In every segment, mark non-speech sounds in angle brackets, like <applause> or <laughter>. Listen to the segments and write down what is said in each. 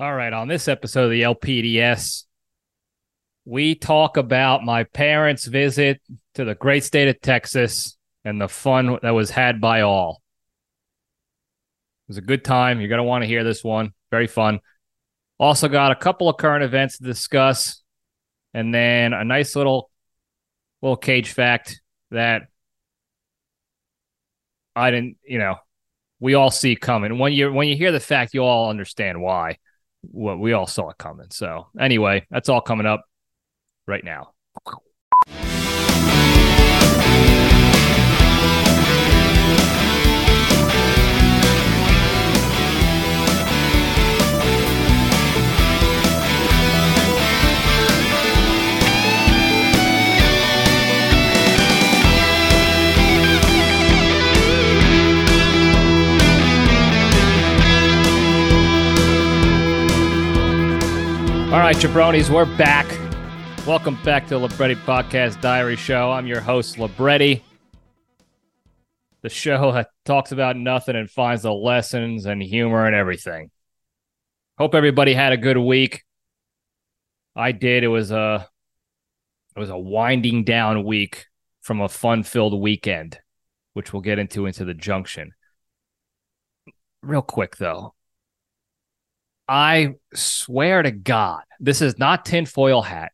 All right, on this episode of the LPDS, we talk about my parents' visit to the great state of Texas and the fun that was had by all. It was a good time. You're going to want to hear this one. Very fun. Also, got a couple of current events to discuss, and then a nice little little Cage fact that I didn't, you know, we all see coming. When you when you hear the fact, you all understand why what we all saw it coming. So anyway, that's all coming up right now. All right, jabronis, we're back. Welcome back to the Libretti Podcast Diary Show. I'm your host, Libretti. The show that talks about nothing and finds the lessons and humor and everything. Hope everybody had a good week. I did. It was a it was a winding down week from a fun-filled weekend, which we'll get into into the junction. Real quick though, I swear to God, this is not tinfoil hat.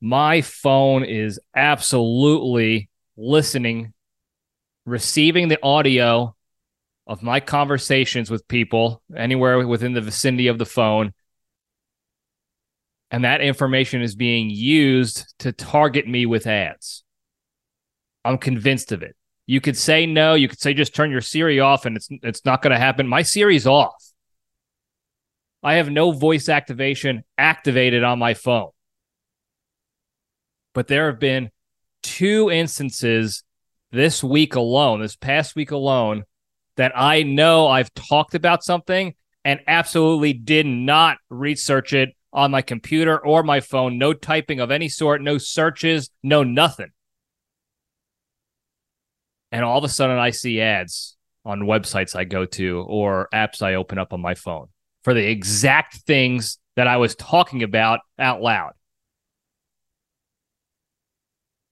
My phone is absolutely listening, receiving the audio of my conversations with people anywhere within the vicinity of the phone. And that information is being used to target me with ads. I'm convinced of it. You could say no, you could say just turn your Siri off and it's it's not going to happen. My Siri's off. I have no voice activation activated on my phone. But there have been two instances this week alone, this past week alone, that I know I've talked about something and absolutely did not research it on my computer or my phone. No typing of any sort, no searches, no nothing. And all of a sudden, I see ads on websites I go to or apps I open up on my phone for the exact things that I was talking about out loud.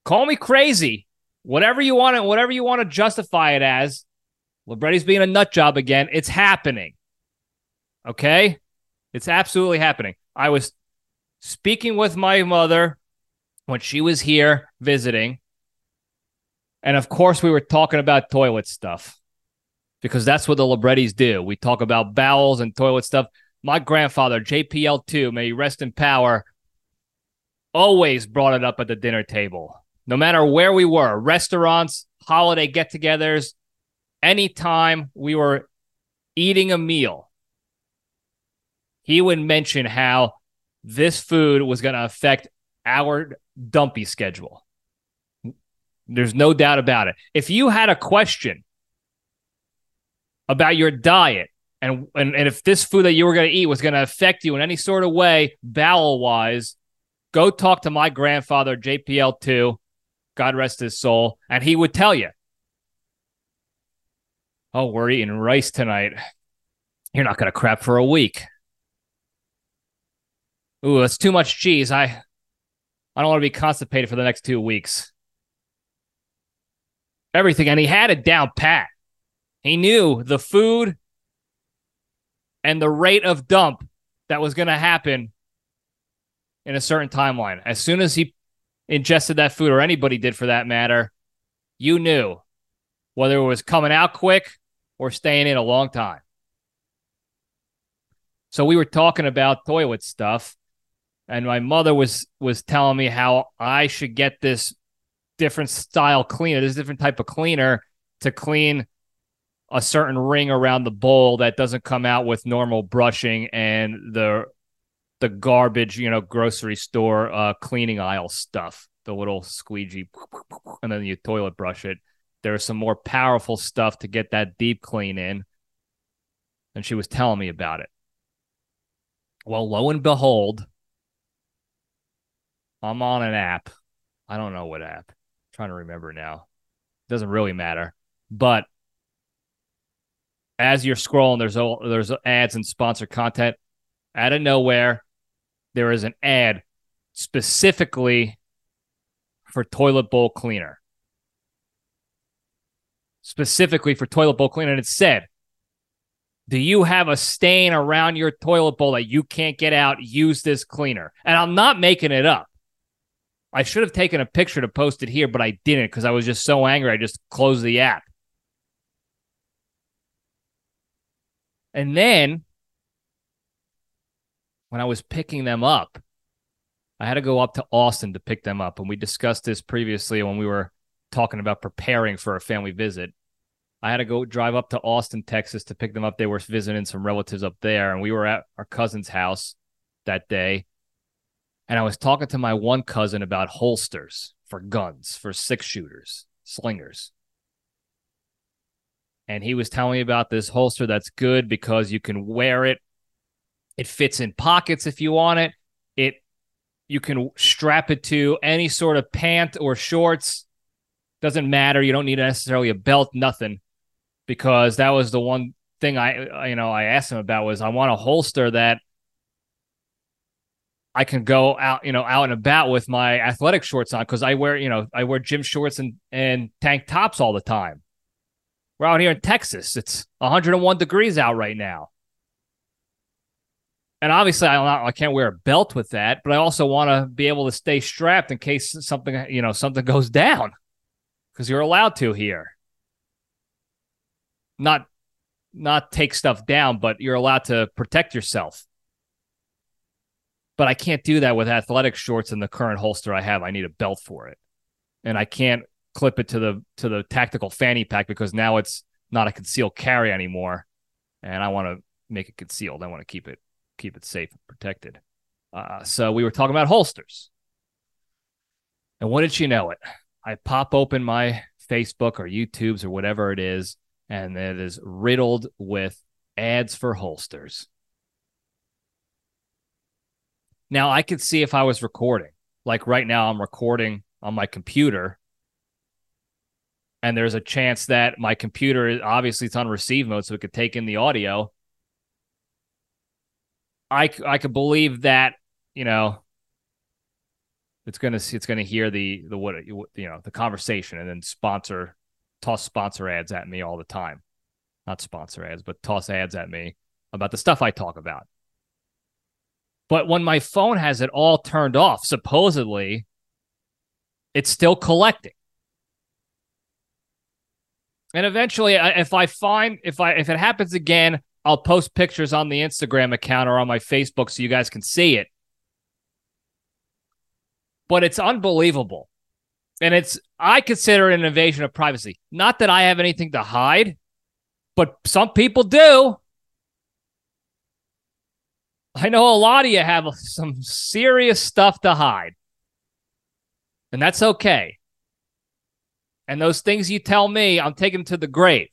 Call me crazy, whatever you want to, whatever you want to justify it as. Libretti's being a nut job again. It's happening. Okay, it's absolutely happening. I was speaking with my mother when she was here visiting, and of course, we were talking about toilet stuff because that's what the Librettis do. We talk about bowels and toilet stuff. My grandfather, JPL2, may rest in power, always brought it up at the dinner table. No matter where we were, restaurants, holiday get togethers, anytime we were eating a meal, he would mention how this food was going to affect our dumpy schedule. There's no doubt about it. If you had a question about your diet and, and, and if this food that you were going to eat was going to affect you in any sort of way, bowel wise, go talk to my grandfather, JPL2, God rest his soul, and he would tell you, Oh, we're eating rice tonight. You're not going to crap for a week. Ooh, that's too much cheese. I I don't want to be constipated for the next two weeks. Everything. And he had it down pat. He knew the food and the rate of dump that was going to happen in a certain timeline. As soon as he ingested that food, or anybody did for that matter, you knew whether it was coming out quick or staying in a long time. So we were talking about toilet stuff, and my mother was was telling me how I should get this different style cleaner, this different type of cleaner to clean a certain ring around the bowl that doesn't come out with normal brushing and the the garbage, you know, grocery store uh, cleaning aisle stuff, the little squeegee, and then you toilet brush it. There's some more powerful stuff to get that deep clean in. And she was telling me about it. Well, lo and behold, I'm on an app. I don't know what app. I'm trying to remember now. It doesn't really matter. But as you're scrolling, there's all, there's ads and sponsored content. out of nowhere, there is an ad specifically for toilet bowl cleaner. Specifically for toilet bowl cleaner. And it said, Do you have a stain around your toilet bowl that you can't get out? Use this cleaner. And I'm not making it up. I should have taken a picture to post it here, but I didn't because I was just so angry. I just closed the app. And then when I was picking them up, I had to go up to Austin to pick them up. And we discussed this previously when we were talking about preparing for a family visit. I had to go drive up to Austin, Texas to pick them up. They were visiting some relatives up there, and we were at our cousin's house that day. And I was talking to my one cousin about holsters for guns, for six shooters, slingers. And he was telling me about this holster that's good because you can wear it. It fits in pockets if you want it. It you can strap it to any sort of pant or shorts. Doesn't matter. You don't need necessarily a belt, nothing. Because that was the one thing I you know I asked him about was I want a holster that I can go out, you know, out and about with my athletic shorts on because I wear, you know, I wear gym shorts and, and tank tops all the time. We're out here in Texas. It's 101 degrees out right now. And obviously, I, I can't wear a belt with that, but I also want to be able to stay strapped in case something, you know, something <laughs> goes down because you're allowed to here. Not, not take stuff down, but you're allowed to protect yourself but I can't do that with athletic shorts in the current holster I have. I need a belt for it. And I can't clip it to the to the tactical fanny pack because now it's not a concealed carry anymore. And I want to make it concealed. I want to keep it keep it safe and protected. Uh, so we were talking about holsters. And what did she know it? I pop open my Facebook or YouTube's or whatever it is, and it is riddled with ads for holsters. Now I could see if I was recording. Like right now, I'm recording on my computer, and there's a chance that my computer obviously it's on receive mode, so it could take in the audio. I I could believe that you know it's gonna it's gonna hear the the what you know the conversation and then sponsor toss sponsor ads at me all the time, not sponsor ads, but toss ads at me about the stuff I talk about. But when my phone has it all turned off, supposedly, it's still collecting. And eventually, if I find if I if it happens again, I'll post pictures on the Instagram account or on my Facebook so you guys can see it. But it's unbelievable. And it's I consider it an invasion of privacy. Not that I have anything to hide, but some people do. I know a lot of you have some serious stuff to hide. And that's okay. And those things you tell me, I'm taking to the grave.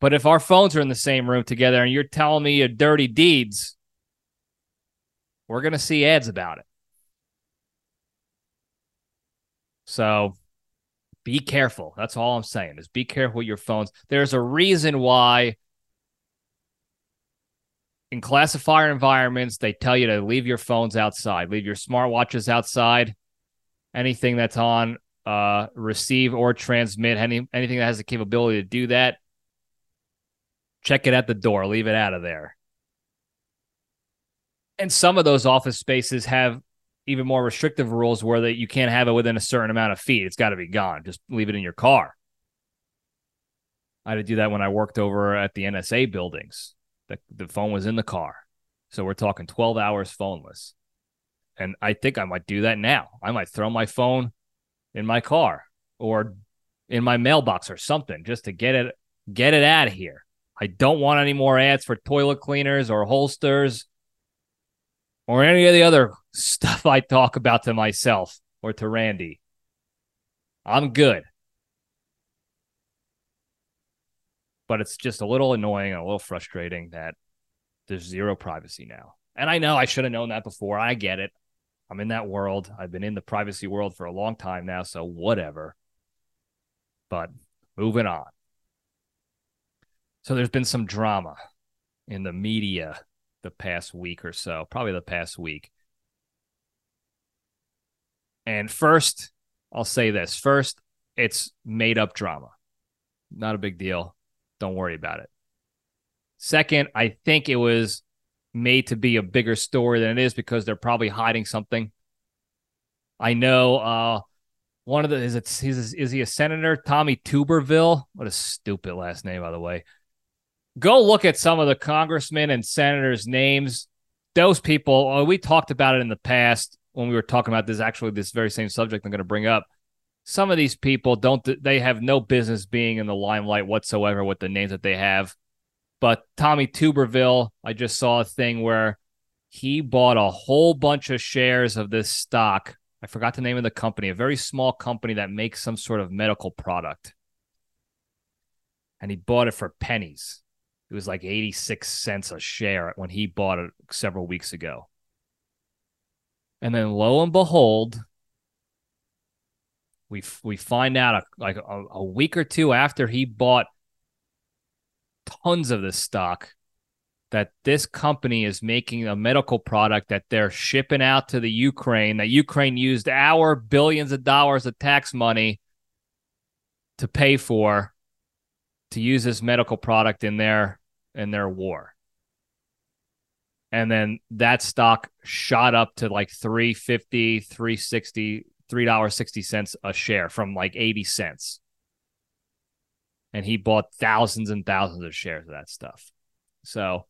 But if our phones are in the same room together and you're telling me your dirty deeds, we're going to see ads about it. So be careful. That's all I'm saying is be careful with your phones. There's a reason why in classifier environments, they tell you to leave your phones outside, leave your smartwatches outside, anything that's on uh, receive or transmit, any anything that has the capability to do that. Check it at the door, leave it out of there. And some of those office spaces have even more restrictive rules where that you can't have it within a certain amount of feet. It's got to be gone. Just leave it in your car. I had to do that when I worked over at the NSA buildings. The, the phone was in the car. So we're talking 12 hours phoneless. And I think I might do that now. I might throw my phone in my car or in my mailbox or something just to get it get it out of here. I don't want any more ads for toilet cleaners or holsters or any of the other stuff I talk about to myself or to Randy. I'm good. but it's just a little annoying and a little frustrating that there's zero privacy now. And I know I should have known that before. I get it. I'm in that world. I've been in the privacy world for a long time now, so whatever. But moving on. So there's been some drama in the media the past week or so, probably the past week. And first, I'll say this first, it's made up drama. Not a big deal. Don't worry about it. Second, I think it was made to be a bigger story than it is because they're probably hiding something. I know uh, one of the is it is, is he a senator? Tommy Tuberville. What a stupid last name, by the way. Go look at some of the congressmen and senators' names. Those people, uh, we talked about it in the past when we were talking about this. Actually, this very same subject I'm going to bring up. Some of these people don't. They have no business being in the limelight whatsoever with the names that they have. But Tommy Tuberville, I just saw a thing where he bought a whole bunch of shares of this stock I forgot the name of the company, a very small company that makes some sort of medical product. And he bought it for pennies. It was like 86 cents a share when he bought it several weeks ago. And then lo and behold, we we find out a, like a, a week or two after he bought tons of this stock that this company is making a medical product that they're shipping out to the Ukraine, that Ukraine used our billions of dollars of tax money to pay for to use this medical product in their in their war. And then that stock shot up to like 350, 360, $3.60 a share from like 80 cents. And he bought thousands and thousands of shares of that stuff. So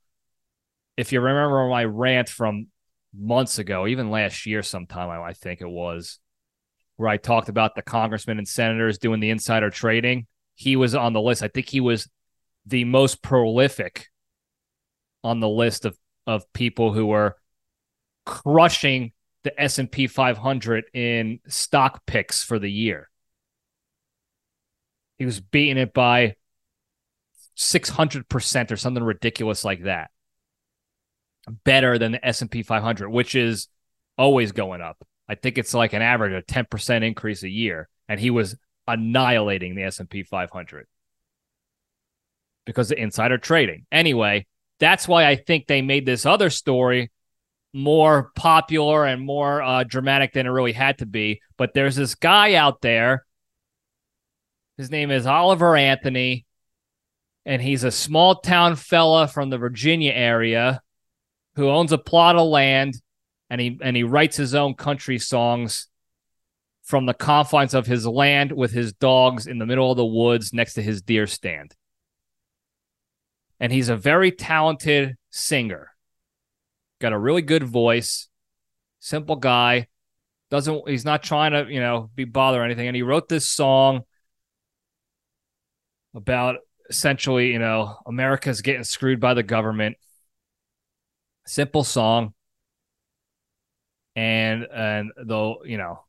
if you remember my rant from months ago, even last year sometime, I think it was, where I talked about the congressmen and senators doing the insider trading. He was on the list. I think he was the most prolific on the list of, of people who were crushing the S&P 500 in stock picks for the year. He was beating it by 600% or something ridiculous like that better than the S&P 500, which is always going up. I think it's like an average of 10% increase a year and he was annihilating the S&P 500 because of insider trading. Anyway, that's why I think they made this other story more popular and more uh, dramatic than it really had to be. But there's this guy out there. His name is Oliver Anthony, and he's a small town fella from the Virginia area who owns a plot of land and he and he writes his own country songs from the confines of his land with his dogs in the middle of the woods next to his deer stand. And he's a very talented singer. Got a really good voice, simple guy. Doesn't he's not trying to, you know, be bother or anything. And he wrote this song about essentially, you know, America's getting screwed by the government. Simple song. And and though you know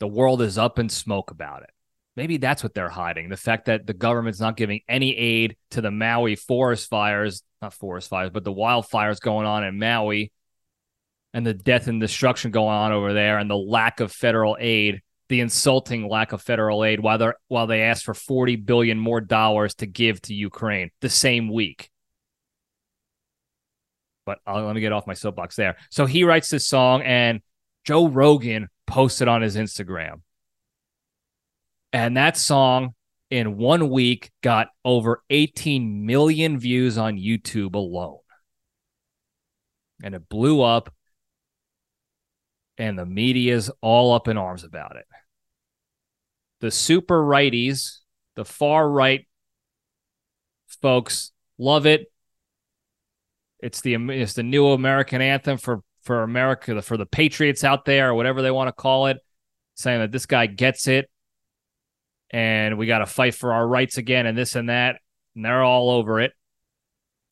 the world is up in smoke about it. Maybe that's what they're hiding the fact that the government's not giving any aid to the maui forest fires not forest fires but the wildfires going on in maui and the death and destruction going on over there and the lack of federal aid the insulting lack of federal aid while they while they ask for 40 billion more dollars to give to Ukraine the same week but I'll, let me get off my soapbox there. So he writes this song, and Joe Rogan posted on his Instagram. And that song in one week got over 18 million views on YouTube alone. And it blew up, and the media's all up in arms about it. The super righties, the far right folks, love it. It's the it's the new American anthem for for America for the Patriots out there or whatever they want to call it, saying that this guy gets it, and we got to fight for our rights again and this and that, and they're all over it,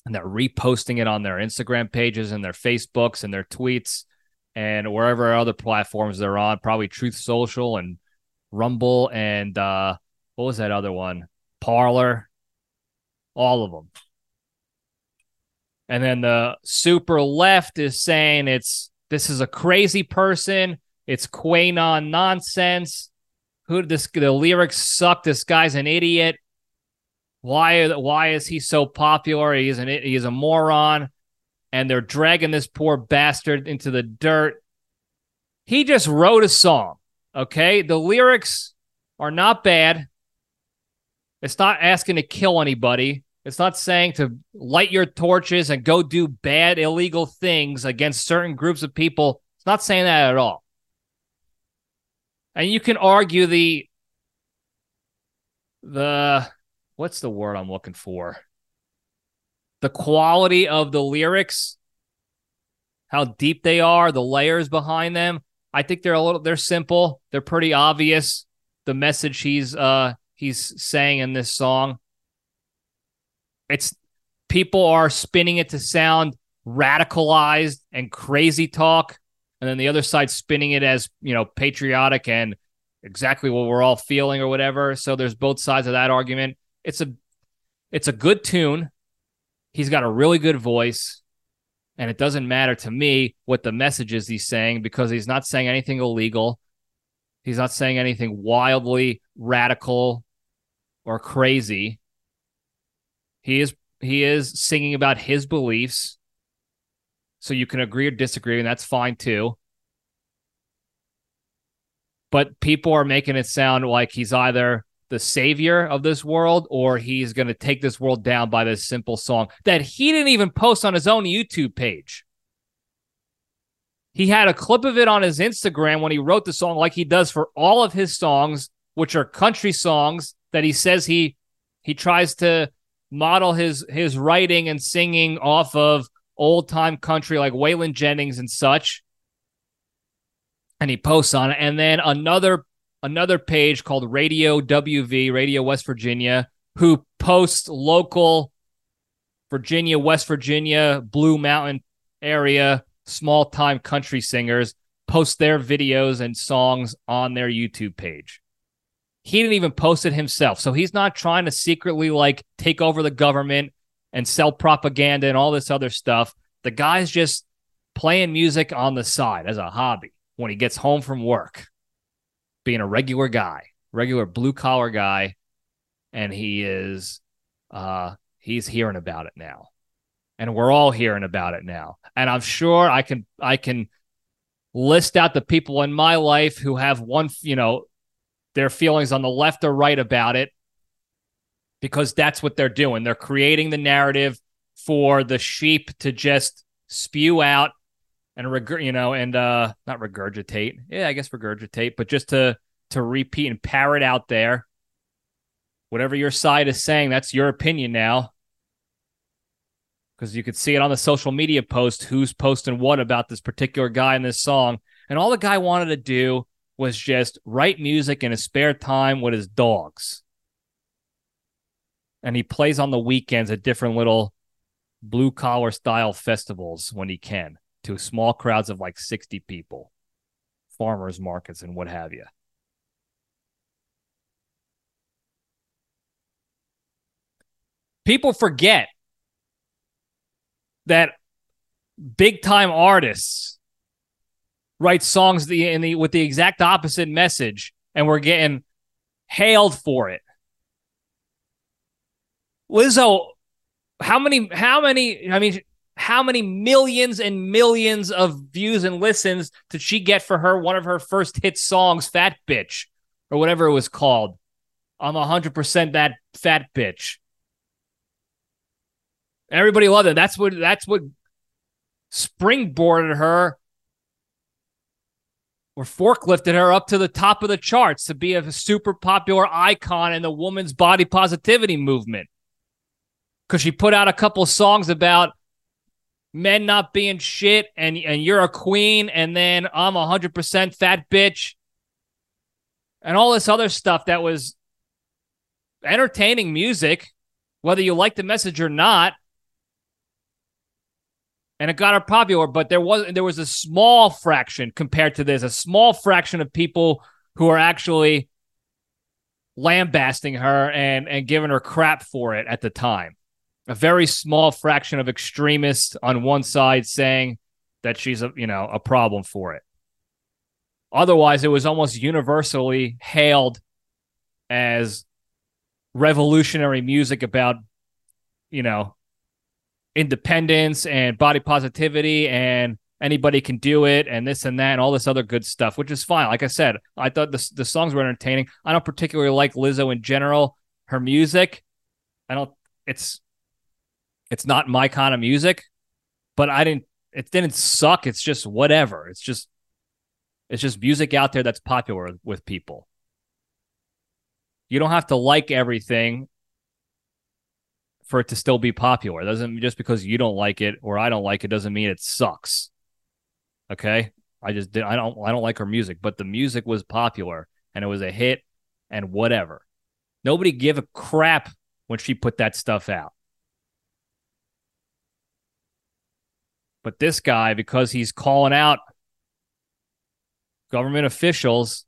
and they're reposting it on their Instagram pages and their Facebooks and their tweets and wherever other platforms they're on, probably Truth Social and Rumble and uh, what was that other one? Parler, all of them. And then the super left is saying it's this is a crazy person. It's QAnon nonsense. Who this the lyrics suck. This guy's an idiot. why why is he so popular? He's an he's a moron, and they're dragging this poor bastard into the dirt. He just wrote a song. Okay, the lyrics are not bad. It's not asking to kill anybody. It's not saying to light your torches and go do bad, illegal things against certain groups of people. It's not saying that at all. And you can argue the the what's the word I'm looking for? The quality of the lyrics, how deep they are, the layers behind them. I think they're a little they're simple. They're pretty obvious. The message he's uh he's saying in this song. It's people are spinning it to sound radicalized and crazy talk. And then the other side spinning it as, you know, patriotic and exactly what we're all feeling or whatever. So there's both sides of that argument. It's a it's a good tune. He's got a really good voice. And it doesn't matter to me what the message is he's saying because he's not saying anything illegal. He's not saying anything wildly radical or crazy. He is he is singing about his beliefs. So you can agree or disagree, and that's fine too. But people are making it sound like he's either the savior of this world or he's going to take this world down by this simple song that he didn't even post on his own YouTube page. He had a clip of it on his Instagram when he wrote the song, like he does for all of his songs, which are country songs that he says he he tries to model his his writing and singing off of old time country like Waylon Jennings and such. And he posts on it. And then another another page called Radio WV, Radio West Virginia, who posts local Virginia, West Virginia, Blue Mountain area, small time country singers post their videos and songs on their YouTube page. He didn't even post it himself. So he's not trying to secretly like take over the government and sell propaganda and all this other stuff. The guy's just playing music on the side as a hobby when he gets home from work, being a regular guy, regular blue collar guy. And he is, uh, he's hearing about it now. And we're all hearing about it now. And I'm sure I can, I can list out the people in my life who have one, you know, their feelings on the left or right about it because that's what they're doing. They're creating the narrative for the sheep to just spew out and reg- you know and uh not regurgitate. Yeah, I guess regurgitate, but just to to repeat and parrot out there whatever your side is saying, that's your opinion now. Because you could see it on the social media post who's posting what about this particular guy in this song. And all the guy wanted to do was just write music in his spare time with his dogs. And he plays on the weekends at different little blue collar style festivals when he can to small crowds of like 60 people, farmers markets, and what have you. People forget that big time artists write songs the, in the with the exact opposite message, and we're getting hailed for it. Lizzo, how many? How many? I mean, how many millions and millions of views and listens did she get for her one of her first hit songs, "Fat Bitch" or whatever it was called? I'm 100% that fat bitch. Everybody loved it. That's what that's what springboarded her or forklifted her up to the top of the charts to be a super popular icon in the woman's body positivity movement. Because she put out a couple songs about men not being shit and, and you're a queen and then I'm a 100% fat bitch and all this other stuff that was entertaining music, whether you like the message or not and it got her popular. But there was there was a small fraction compared to this, a small fraction of people who are actually lambasting her and and giving her crap for it at the time. A very small fraction of extremists on one side saying that she's a you know a problem for it. Otherwise, it was almost universally hailed as revolutionary music about, you know, independence and body positivity and anybody can do it and this and that and all this other good stuff, which is fine. Like I said, I thought the, the songs were entertaining. I don't particularly like Lizzo in general. Her music, I don't, it's, it's not my kind of music, but I didn't, it didn't suck. It's just whatever. It's just, it's just music out there that's popular with people. You don't have to like everything for it to still be popular. It doesn't just because you don't like it or I don't like it doesn't mean it sucks. Okay? I just did I don't I don't like her music, but the music was popular and it was a hit and whatever. Nobody give a crap when she put that stuff out. But this guy, because he's calling out government officials,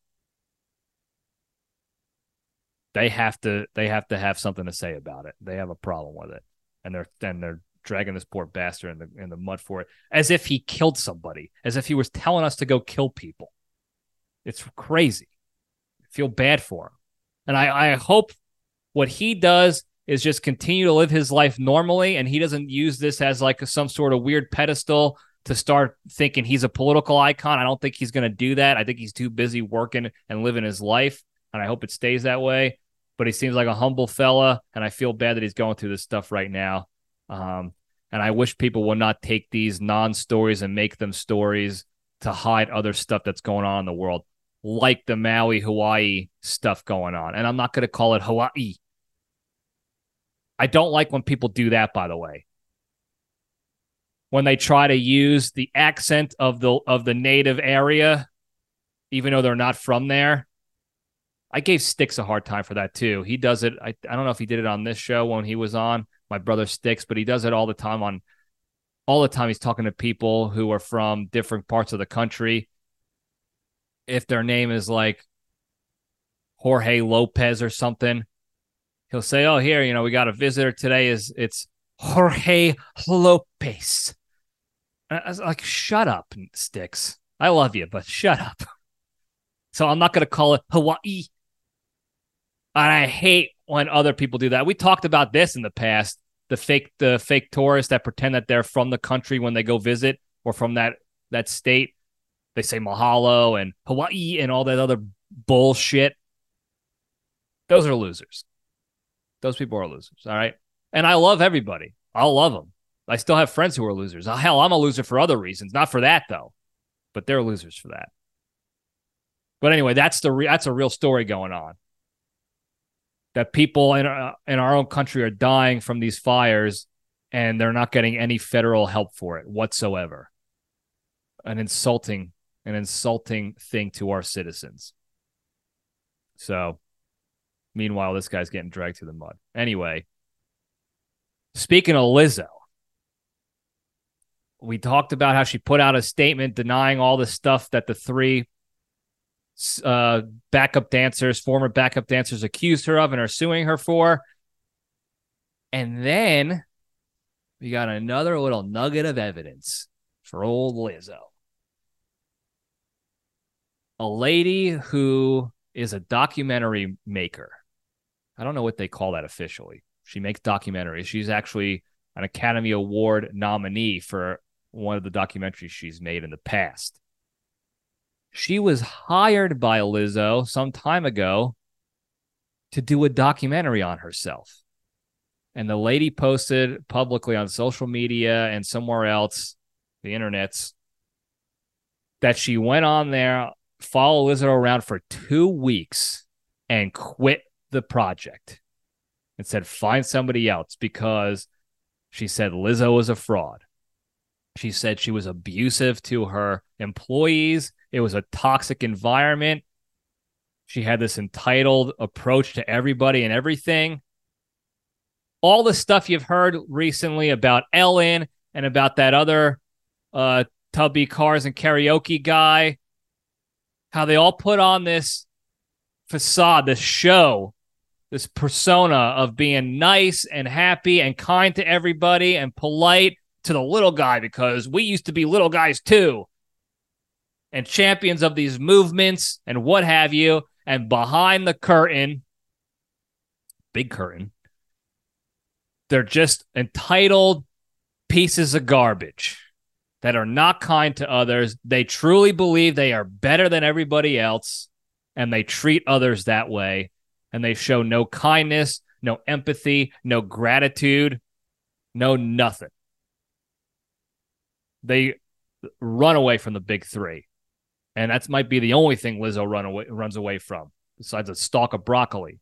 they have to they have to have something to say about it. They have a problem with it, and they're and they're dragging this poor bastard in the in the mud for it, as if he killed somebody, as if he was telling us to go kill people. It's crazy. I feel bad for him, and I I hope what he does is just continue to live his life normally, and he doesn't use this as like some sort of weird pedestal to start thinking he's a political icon. I don't think he's going to do that. I think he's too busy working and living his life, and I hope it stays that way. But he seems like a humble fella, and I feel bad that he's going through this stuff right now. Um, and I wish people would not take these non stories and make them stories to hide other stuff that's going on in the world, like the Maui, Hawaii stuff going on. And I'm not going to call it Hawaii. I don't like when people do that, by the way when they try to use the accent of the of the native area, even though they're not from there. I gave Sticks a hard time for that too. He does it. I, I don't know if he did it on this show when he was on my brother Sticks, but he does it all the time on all the time. He's talking to people who are from different parts of the country. If their name is like Jorge Lopez or something, he'll say, "Oh, here, you know, we got a visitor today. Is it's Jorge Lopez?" I was like, shut up, Sticks. I love you, but shut up. So I'm not going to call it Hawaii. And I hate when other people do that. We talked about this in the past. The fake, the fake tourists that pretend that they're from the country when they go visit or from that that state. They say mahalo and Hawaii and all that other bullshit. Those are losers. Those people are losers. All right. And I love everybody. I'll love them. I still have friends who are losers. Oh, hell, I'm a loser for other reasons, not for that though. But they're losers for that. But anyway, that's the re- that's a real story going on. That people in our, in our own country are dying from these fires, and they're not getting any federal help for it whatsoever. An insulting, an insulting thing to our citizens. So, meanwhile, this guy's getting dragged through the mud. Anyway, speaking of Lizzo, we talked about how she put out a statement denying all the stuff that the three uh, backup dancers, former backup dancers, accused her of and are suing her for. And then we got another little nugget of evidence for old Lizzo. A lady who is a documentary maker. I don't know what they call that officially. She makes documentaries. She's actually an Academy Award nominee for one of the documentaries she's made in the past. She was hired by Lizzo some time ago to do a documentary on herself. And the lady posted publicly on social media and somewhere else, the internets, that she went on there, followed Lizzo around for two weeks and quit the project and said, find somebody else because she said Lizzo was a fraud. She said she was abusive to her employees. It was a toxic environment. She had this entitled approach to everybody and everything. All the stuff you've heard recently about Ellen and about that other uh, Tubby Cars and Karaoke guy, how they all put on this facade, this show, this persona of being nice and happy and kind to everybody and polite to the little guy because we used to be little guys too and champions of these movements and what have you. And behind the curtain, big curtain. They're just entitled pieces of garbage that are not kind to others. They truly believe they are better than everybody else and they treat others that way. And they show no kindness, no empathy, no gratitude, no nothing. They run away from the big three. And that might be the only thing Lizzo run away, runs away from, besides a stalk of broccoli.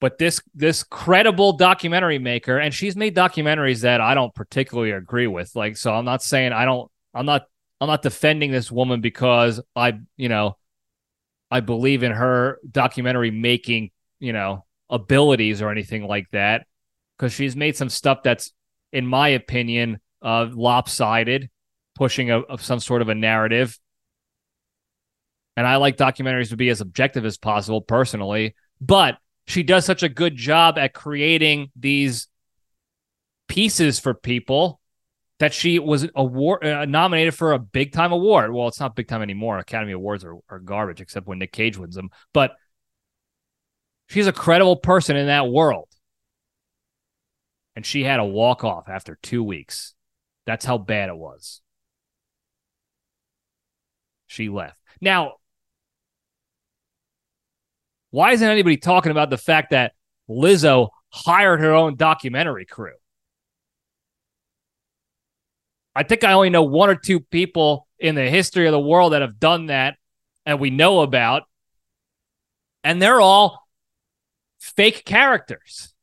But this this credible documentary maker, and she's made documentaries that I don't particularly agree with. Like, so I'm not saying I don't I'm not I'm not defending this woman because I, you know, I believe in her documentary making, you know, abilities or anything like that. Because she's made some stuff that's, in my opinion, uh, lopsided, pushing a, of some sort of a narrative. And I like documentaries to be as objective as possible personally, but she does such a good job at creating these pieces for people that she was award uh, nominated for a big time award. Well, it's not big time anymore. Academy Awards are, are garbage, except when Nic Cage wins them. But she's a credible person in that world, and she had a walk off after two weeks. That's how bad it was. She left. Now, why isn't anybody talking about the fact that Lizzo hired her own documentary crew? I think I only know one or two people in the history of the world that have done that and we know about. And they're all fake characters.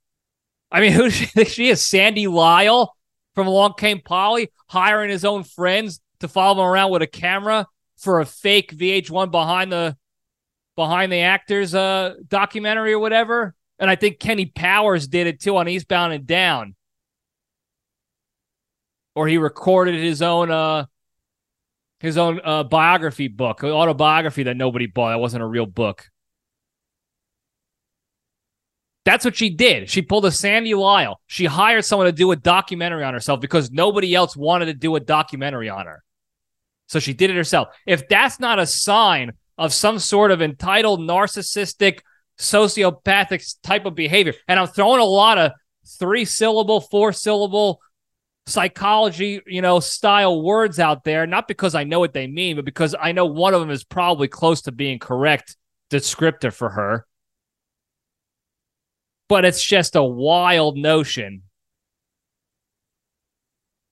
I mean, <laughs> who she, she is? Sandy Lyle from Along Came Polly hiring his own friends to follow him around with a camera for a fake VH1 behind the behind the actors uh documentary or whatever. And I think Kenny Powers did it too on Eastbound and Down. Or he recorded his own uh his own uh, biography book, autobiography that nobody bought. That wasn't a real book. That's what she did. She pulled a Sandy Lyle. She hired someone to do a documentary on herself because nobody else wanted to do a documentary on her. So she did it herself. If that's not a sign of some sort of entitled, narcissistic, sociopathic type of behavior, and I'm throwing a lot of three syllable, four syllable psychology, you know, style words out there, not because I know what they mean, but because I know one of them is probably close to being correct descriptor for her but it's just a wild notion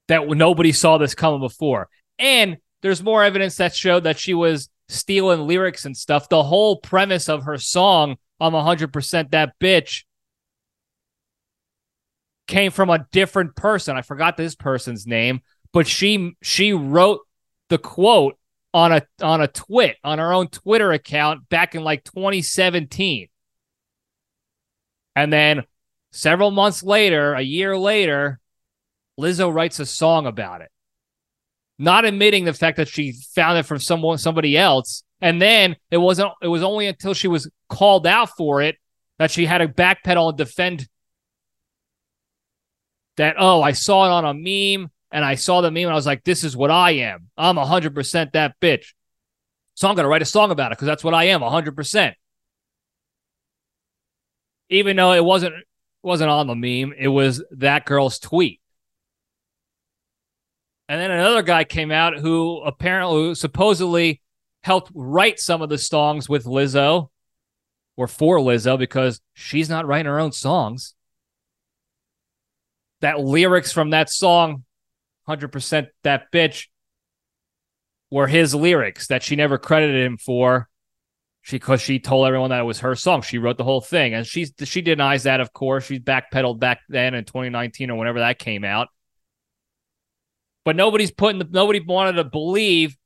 that nobody saw this coming before. And there's more evidence that showed that she was stealing lyrics and stuff. The whole premise of her song, I'm 100% that bitch, came from a different person. I forgot this person's name, but she she wrote the quote on a on a twit on her own Twitter account back in like 2017. And then several months later, a year later, Lizzo writes a song about it. Not admitting the fact that she found it from someone somebody else. And then it wasn't it was only until she was called out for it that she had to backpedal and defend that, oh, I saw it on a meme and I saw the meme and I was like, this is what I am. I'm 100% that bitch. So I'm going to write a song about it because that's what I am 100% even though it wasn't wasn't on the meme, it was that girl's tweet. And then another guy came out who apparently supposedly helped write some of the songs with Lizzo or for Lizzo because she's not writing her own songs. That lyrics from that song, 100% that bitch, were his lyrics that she never credited him for she because she told everyone that it was her song. She wrote the whole thing, and she's she denies that. Of course, she backpedaled back then in 2019 or whenever that came out. But nobody's putting the, nobody wanted to believe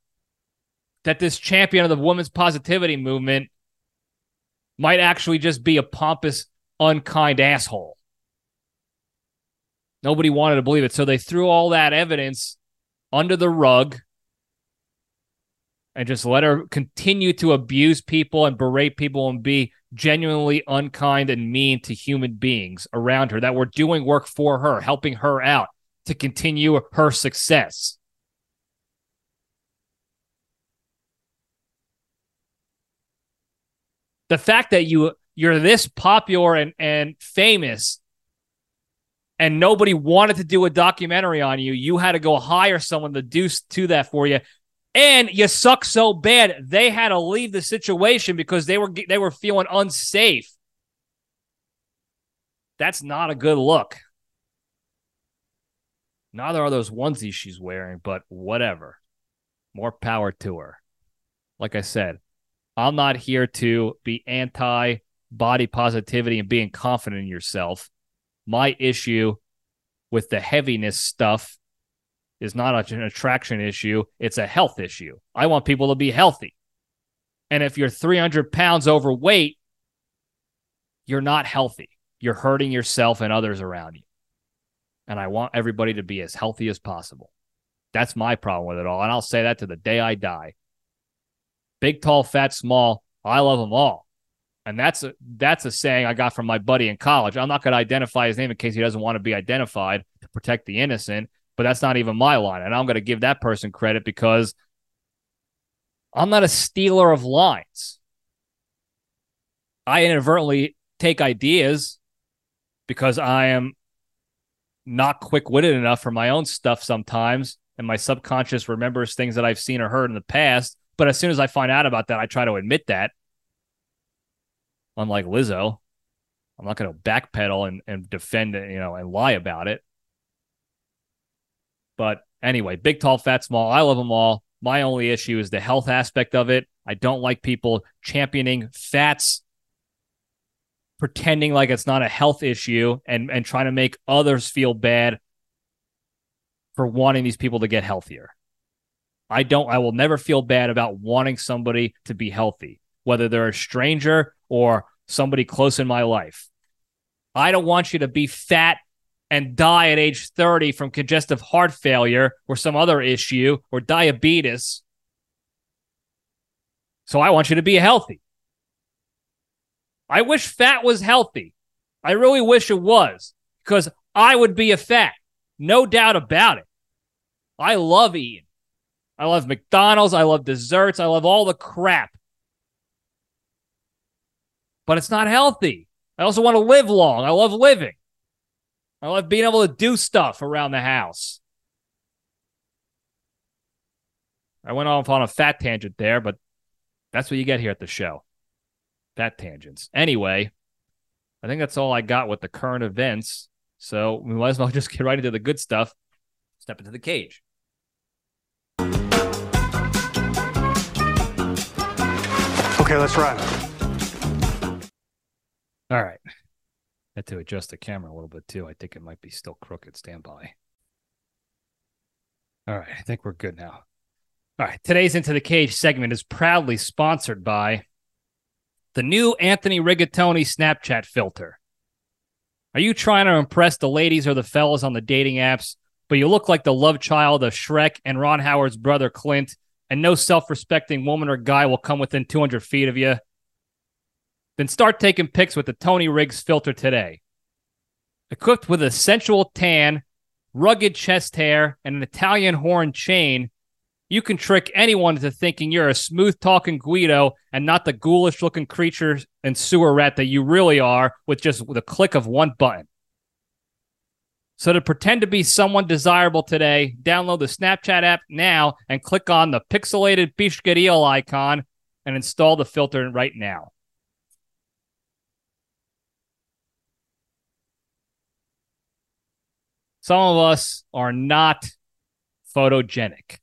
that this champion of the women's positivity movement might actually just be a pompous, unkind asshole. Nobody wanted to believe it, so they threw all that evidence under the rug and just let her continue to abuse people and berate people and be genuinely unkind and mean to human beings around her that were doing work for her, helping her out to continue her success. The fact that you you're this popular and, and famous and nobody wanted to do a documentary on you, you had to go hire someone to do to that for you. And you suck so bad, they had to leave the situation because they were they were feeling unsafe. That's not a good look. Neither are those onesies she's wearing, but whatever. More power to her. Like I said, I'm not here to be anti body positivity and being confident in yourself. My issue with the heaviness stuff is not an attraction issue, it's a health issue. I want people to be healthy. And if you're 300 pounds overweight, you're not healthy. You're hurting yourself and others around you. And I want everybody to be as healthy as possible. That's my problem with it all. And I'll say that to the day I die. Big, tall, fat, small, I love them all. And that's a that's a saying I got from my buddy in college. I'm not going to identify his name in case he doesn't want to be identified to protect the innocent, but that's not even my line. And I'm going to give that person credit because I'm not a stealer of lines. I inadvertently take ideas because I am not quick witted enough for my own stuff sometimes. And my subconscious remembers things that I've seen or heard in the past. But as soon as I find out about that, I try to admit that unlike Lizzo. I'm not going to backpedal and, and defend it, you know, and lie about it. But anyway, big, tall, fat, small, I love them all. My only issue is the health aspect of it. I don't like people championing fats, pretending like it's not a health issue and, and trying to make others feel bad for wanting these people to get healthier. I don't, I will never feel bad about wanting somebody to be healthy, whether they're a stranger or somebody close in my life. I don't want you to be fat and die at age 30 from congestive heart failure or some other issue or diabetes. So I want you to be healthy. I wish fat was healthy. I really wish it was because I would be a fat. No doubt about it. I love eating. I love McDonald's. I love desserts. I love all the crap but it's not healthy. I also want to live long. I love living. I love being able to do stuff around the house. I went off on a fat tangent there, but that's what you get here at the show. Fat tangents. Anyway, I think that's all I got with the current events. So we might as well <laughs> just get right into the good stuff. Step into the cage. Okay, let's run. All right. Had to adjust the camera a little bit too. I think it might be still crooked. Stand by. All right. I think we're good now. All right. Today's Into the Cage segment is proudly sponsored by the new Anthony Rigatoni Snapchat filter. Are you trying to impress the ladies or the fellas on the dating apps, but you look like the love child of Shrek and Ron Howard's brother Clint, and no self respecting woman or guy will come within 200 feet of you? Then start taking pics with the Tony Riggs filter today. Equipped with a sensual tan, rugged chest hair, and an Italian horn chain, you can trick anyone into thinking you're a smooth talking Guido and not the ghoulish looking creature and sewer rat that you really are with just the click of one button. So to pretend to be someone desirable today, download the Snapchat app now and click on the pixelated Pishkadio icon and install the filter right now. Some of us are not photogenic.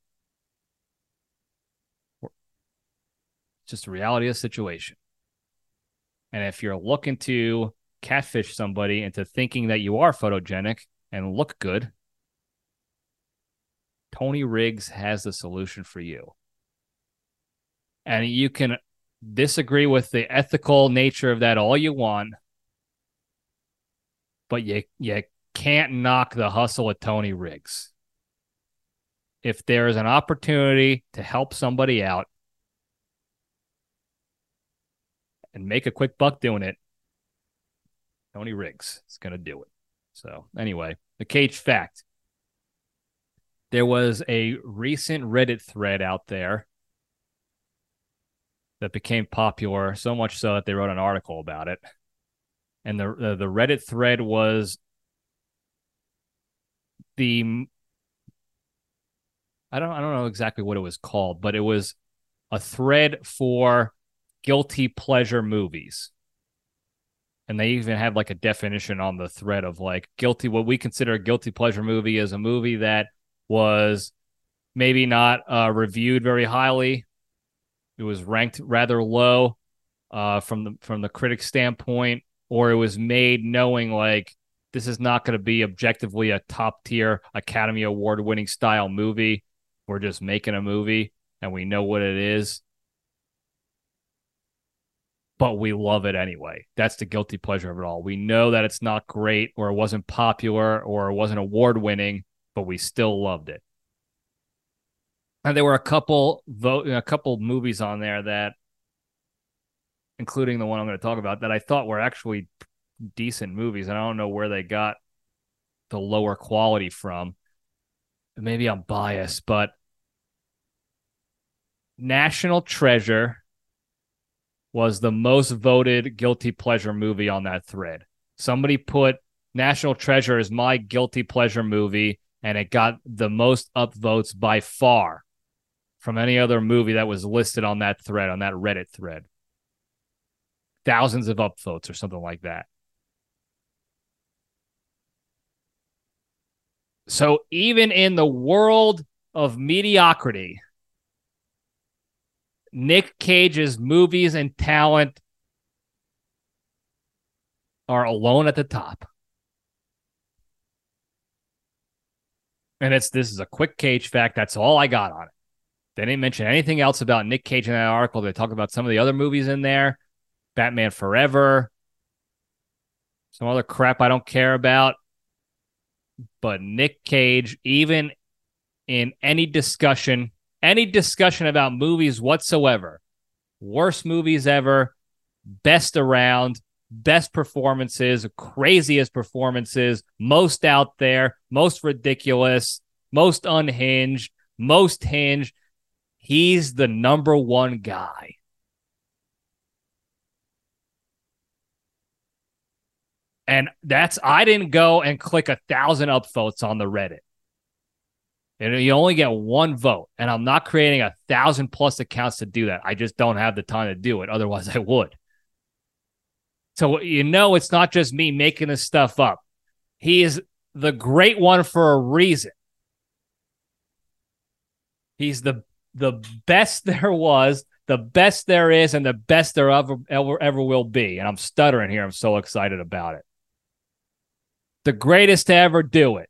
It's just the reality of the situation. And if you're looking to catfish somebody into thinking that you are photogenic and look good, Tony Riggs has the solution for you. And you can disagree with the ethical nature of that all you want, but you you can't knock the hustle of Tony Riggs. If there is an opportunity to help somebody out and make a quick buck doing it, Tony Riggs is going to do it. So, anyway, the cage fact. There was a recent Reddit thread out there that became popular so much so that they wrote an article about it. And the the, the Reddit thread was the I don't I don't know exactly what it was called, but it was a thread for guilty pleasure movies. And they even had like a definition on the thread of like guilty what we consider a guilty pleasure movie is a movie that was maybe not uh, reviewed very highly. It was ranked rather low uh, from the from the critic standpoint, or it was made knowing like this is not going to be objectively a top tier Academy Award winning style movie. We're just making a movie and we know what it is. But we love it anyway. That's the guilty pleasure of it all. We know that it's not great or it wasn't popular or it wasn't award winning, but we still loved it. And there were a couple vote a couple movies on there that including the one I'm going to talk about that I thought were actually decent movies and I don't know where they got the lower quality from. Maybe I'm biased, but National Treasure was the most voted guilty pleasure movie on that thread. Somebody put National Treasure as my guilty pleasure movie, and it got the most upvotes by far from any other movie that was listed on that thread, on that Reddit thread. Thousands of upvotes or something like that. So even in the world of mediocrity, Nic Cage's movies and talent are alone at the top. And it's this is a quick Cage fact. That's all I got on it. They didn't mention anything else about Nic Cage in that article. They talk about some of the other movies in there, Batman Forever, some other crap I don't care about. But Nic Cage, even in any discussion any discussion about movies whatsoever. Worst movies ever, best around, best performances, craziest performances, most out there, most ridiculous, most unhinged, most hinged. He's the number one guy. And that's, I didn't go and click a thousand upvotes on the Reddit. And you only get one vote. And I'm not creating a thousand plus accounts to do that. I just don't have the time to do it. Otherwise, I would. So you know it's not just me making this stuff up. He is the great one for a reason. He's the the best <laughs> there was, the best there is, and the best there ever ever, ever will be. And I'm stuttering here. I'm so excited about it. The greatest to ever do it.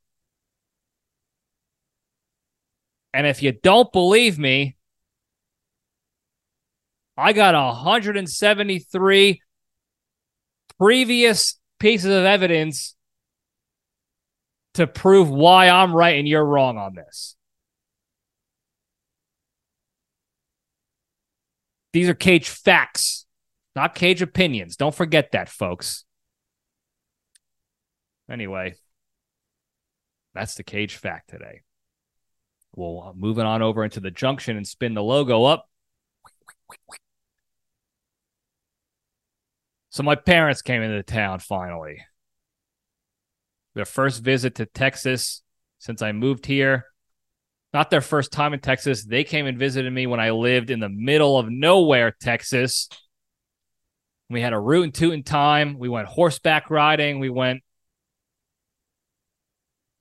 And if you don't believe me, I got 173 previous pieces of evidence to prove why I'm right and you're wrong on this. These are cage facts, not cage opinions. Don't forget that, folks. Anyway, that's the cage fact today. We'll uh, move on over into the junction and spin the logo up. So my parents came into town finally. Their first visit to Texas since I moved here. Not their first time in Texas. They came and visited me when I lived in the middle of nowhere, Texas. We had a rootin' tootin' time. We went horseback riding. We went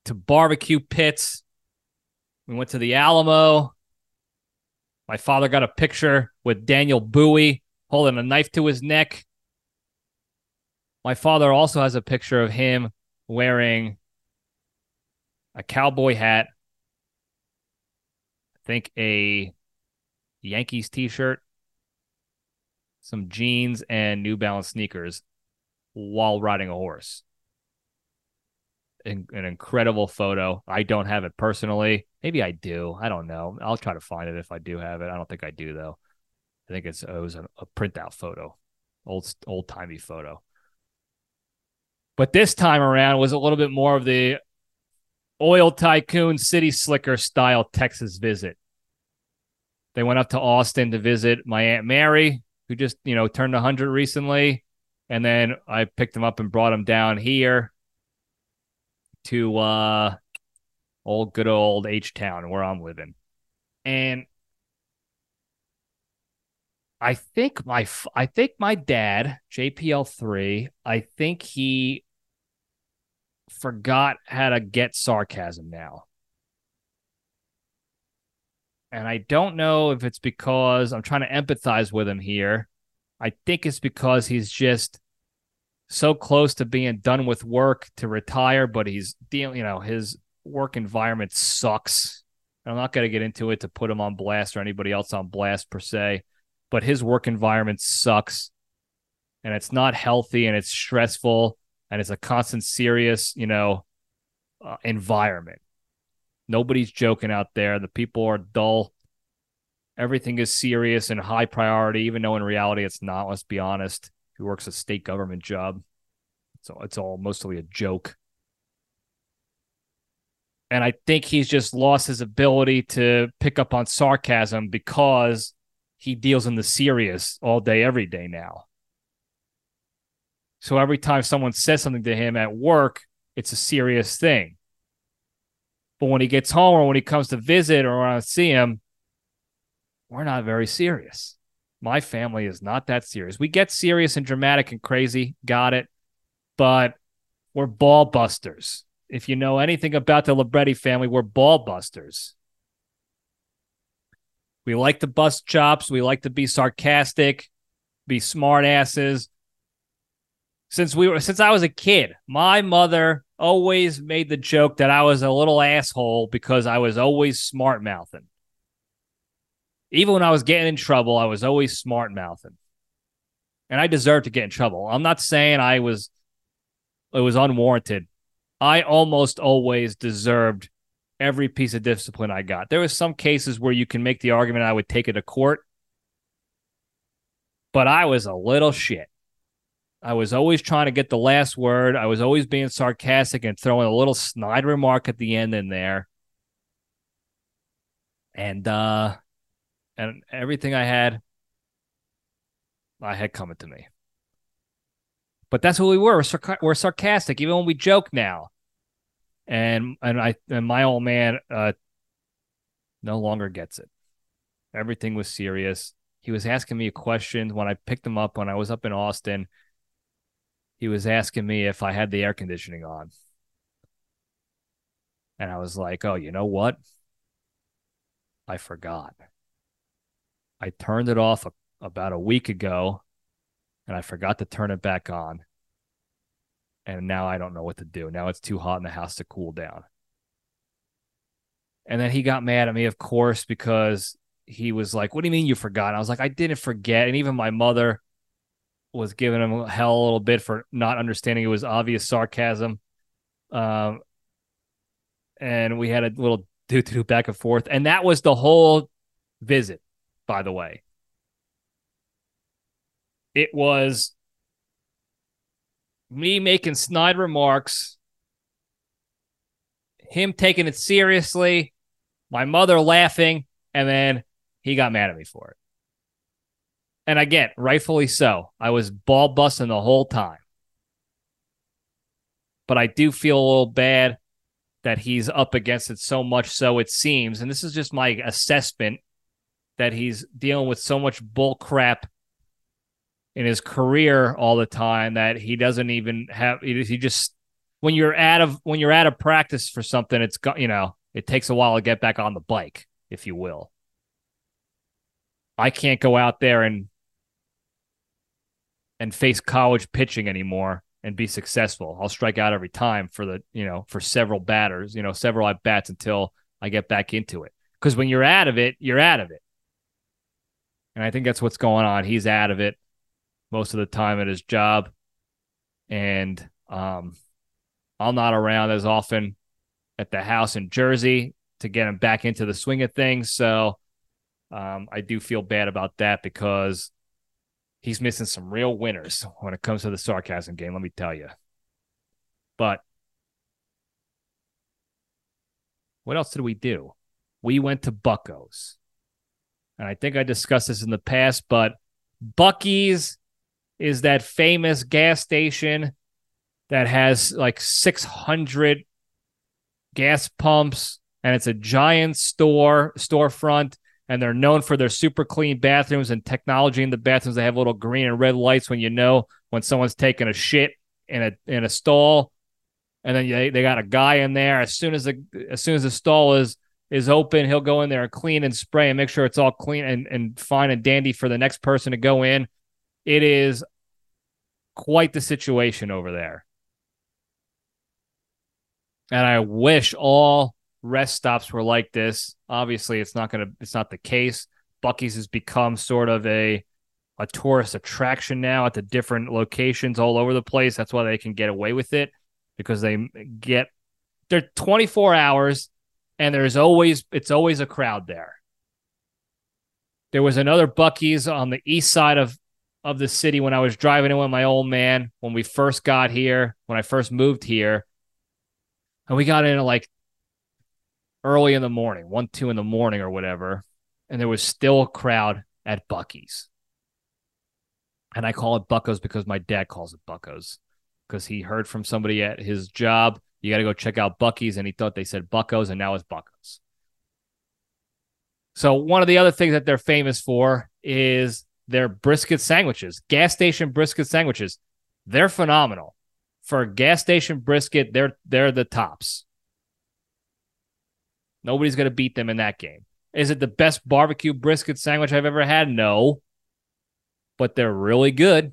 to barbecue pits. We went to the Alamo. My father got a picture with Daniel Bowie holding a knife to his neck. My father also has a picture of him wearing a cowboy hat, I think a Yankees t shirt, some jeans, and New Balance sneakers while riding a horse an incredible photo. I don't have it personally. Maybe I do. I don't know. I'll try to find it if I do have it. I don't think I do though. I think it's it was a, a printout photo, old old timey photo. But this time around was a little bit more of the oil tycoon city slicker style Texas visit. They went up to Austin to visit my Aunt Mary, who just, you know, turned 100 recently. And then I picked him up and brought him down here to uh old good old H Town where I'm living. And I think my I think my dad, JPL3, I think he forgot how to get sarcasm now. And I don't know if it's because I'm trying to empathize with him here. I think it's because he's just so close to being done with work to retire, but he's dealing, you know, his work environment sucks. I'm not going to get into it to put him on blast or anybody else on blast per se, but his work environment sucks and it's not healthy and it's stressful and it's a constant serious, you know, uh, environment. Nobody's joking out there. The people are dull. Everything is serious and high priority, even though in reality it's not. Let's be honest. He works a state government job, so it's all mostly a joke. And I think he's just lost his ability to pick up on sarcasm because he deals in the serious all day, every day now. So every time someone says something to him at work, it's a serious thing. But when he gets home or when he comes to visit or I see him, we're not very serious. My family is not that serious. We get serious and dramatic and crazy, got it. But we're ball busters. If you know anything about the Libretti family, we're ball busters. We like to bust chops. We like to be sarcastic, be smart asses. Since we were since I was a kid, my mother always made the joke that I was a little asshole because I was always smart mouthing. Even when I was getting in trouble, I was always smart mouthing. And I deserved to get in trouble. I'm not saying I was it was unwarranted. I almost always deserved every piece of discipline I got. There was some cases where you can make the argument I would take it to court, but I was a little shit. I was always trying to get the last word. I was always being sarcastic and throwing a little snide remark at the end in there. And uh and everything I had I had coming to me. But that's who we were. We're, sarc- we're sarcastic even when we joke now. And and I and my old man uh no longer gets it. Everything was serious. He was asking me questions when I picked him up when I was up in Austin he was asking me if I had the air conditioning on. And I was like, oh, you know what? I forgot. I turned it off a, about a week ago and I forgot to turn it back on. And now I don't know what to do. Now it's too hot in the house to cool down. And then he got mad at me, of course, because he was like, What do you mean you forgot? And I was like, I didn't forget. And even my mother, was giving him hell a little bit for not understanding it was obvious sarcasm. Um, and we had a little do to do back and forth, and that was the whole visit. By the way, it was me making snide remarks, him taking it seriously, my mother laughing, and then he got mad at me for it. And again, rightfully so. I was ball busting the whole time. But I do feel a little bad that he's up against it so much so it seems. And this is just my assessment that he's dealing with so much bull crap in his career all the time that he doesn't even have he just when you're out of when you're out of practice for something it's you know it takes a while to get back on the bike if you will i can't go out there and and face college pitching anymore and be successful. I'll strike out every time for the, you know, for several batters, you know, several at bats until I get back into it. Because when you're out of it, you're out of it. And I think that's what's going on. He's out of it most of the time at his job. And um, I'm not around as often at the house in Jersey to get him back into the swing of things. So um, I do feel bad about that because he's missing some real winners when it comes to the sarcasm game, let me tell you. But what else did we do? We went to Bucko's. And I think I discussed this in the past, but Buc-ee's is that famous gas station that has like 600 gas pumps and it's a giant store storefront and they're known for their super clean bathrooms and technology in the bathrooms. They have little green and red lights when you know when someone's taking a shit in a in a stall. And then they, they got a guy in there. As soon as the as soon as the stall is is open he'll go in there and clean and spray and make sure it's all clean and, and fine and dandy for the next person to go in it is quite the situation over there and I wish all rest stops were like this. Obviously, it's not gonna it's not the case. Buc-ee's has become sort of a a tourist attraction now at the different locations all over the place. That's why they can get away with it because they get they're 24 hours and there's always it's always a crowd there. There was another Buc-ee's on the east side of of the city when I was driving in with my old man when we first got here, when I first moved here and we got in at like early in the morning, one, two in the morning or whatever, and there was still a crowd at Buc-ee's. And I call it Bucko's because my dad calls it Bucko's because he heard from somebody at his job, you got to go check out Buc-ee's, and he thought they said Bucko's, and now it's Bucko's. So one of the other things that they're famous for is their brisket sandwiches, gas station brisket sandwiches. They're phenomenal for gas station brisket, they're they're the tops. Nobody's gonna beat them in that game. Is it the best barbecue brisket sandwich I've ever had? No. But they're really good.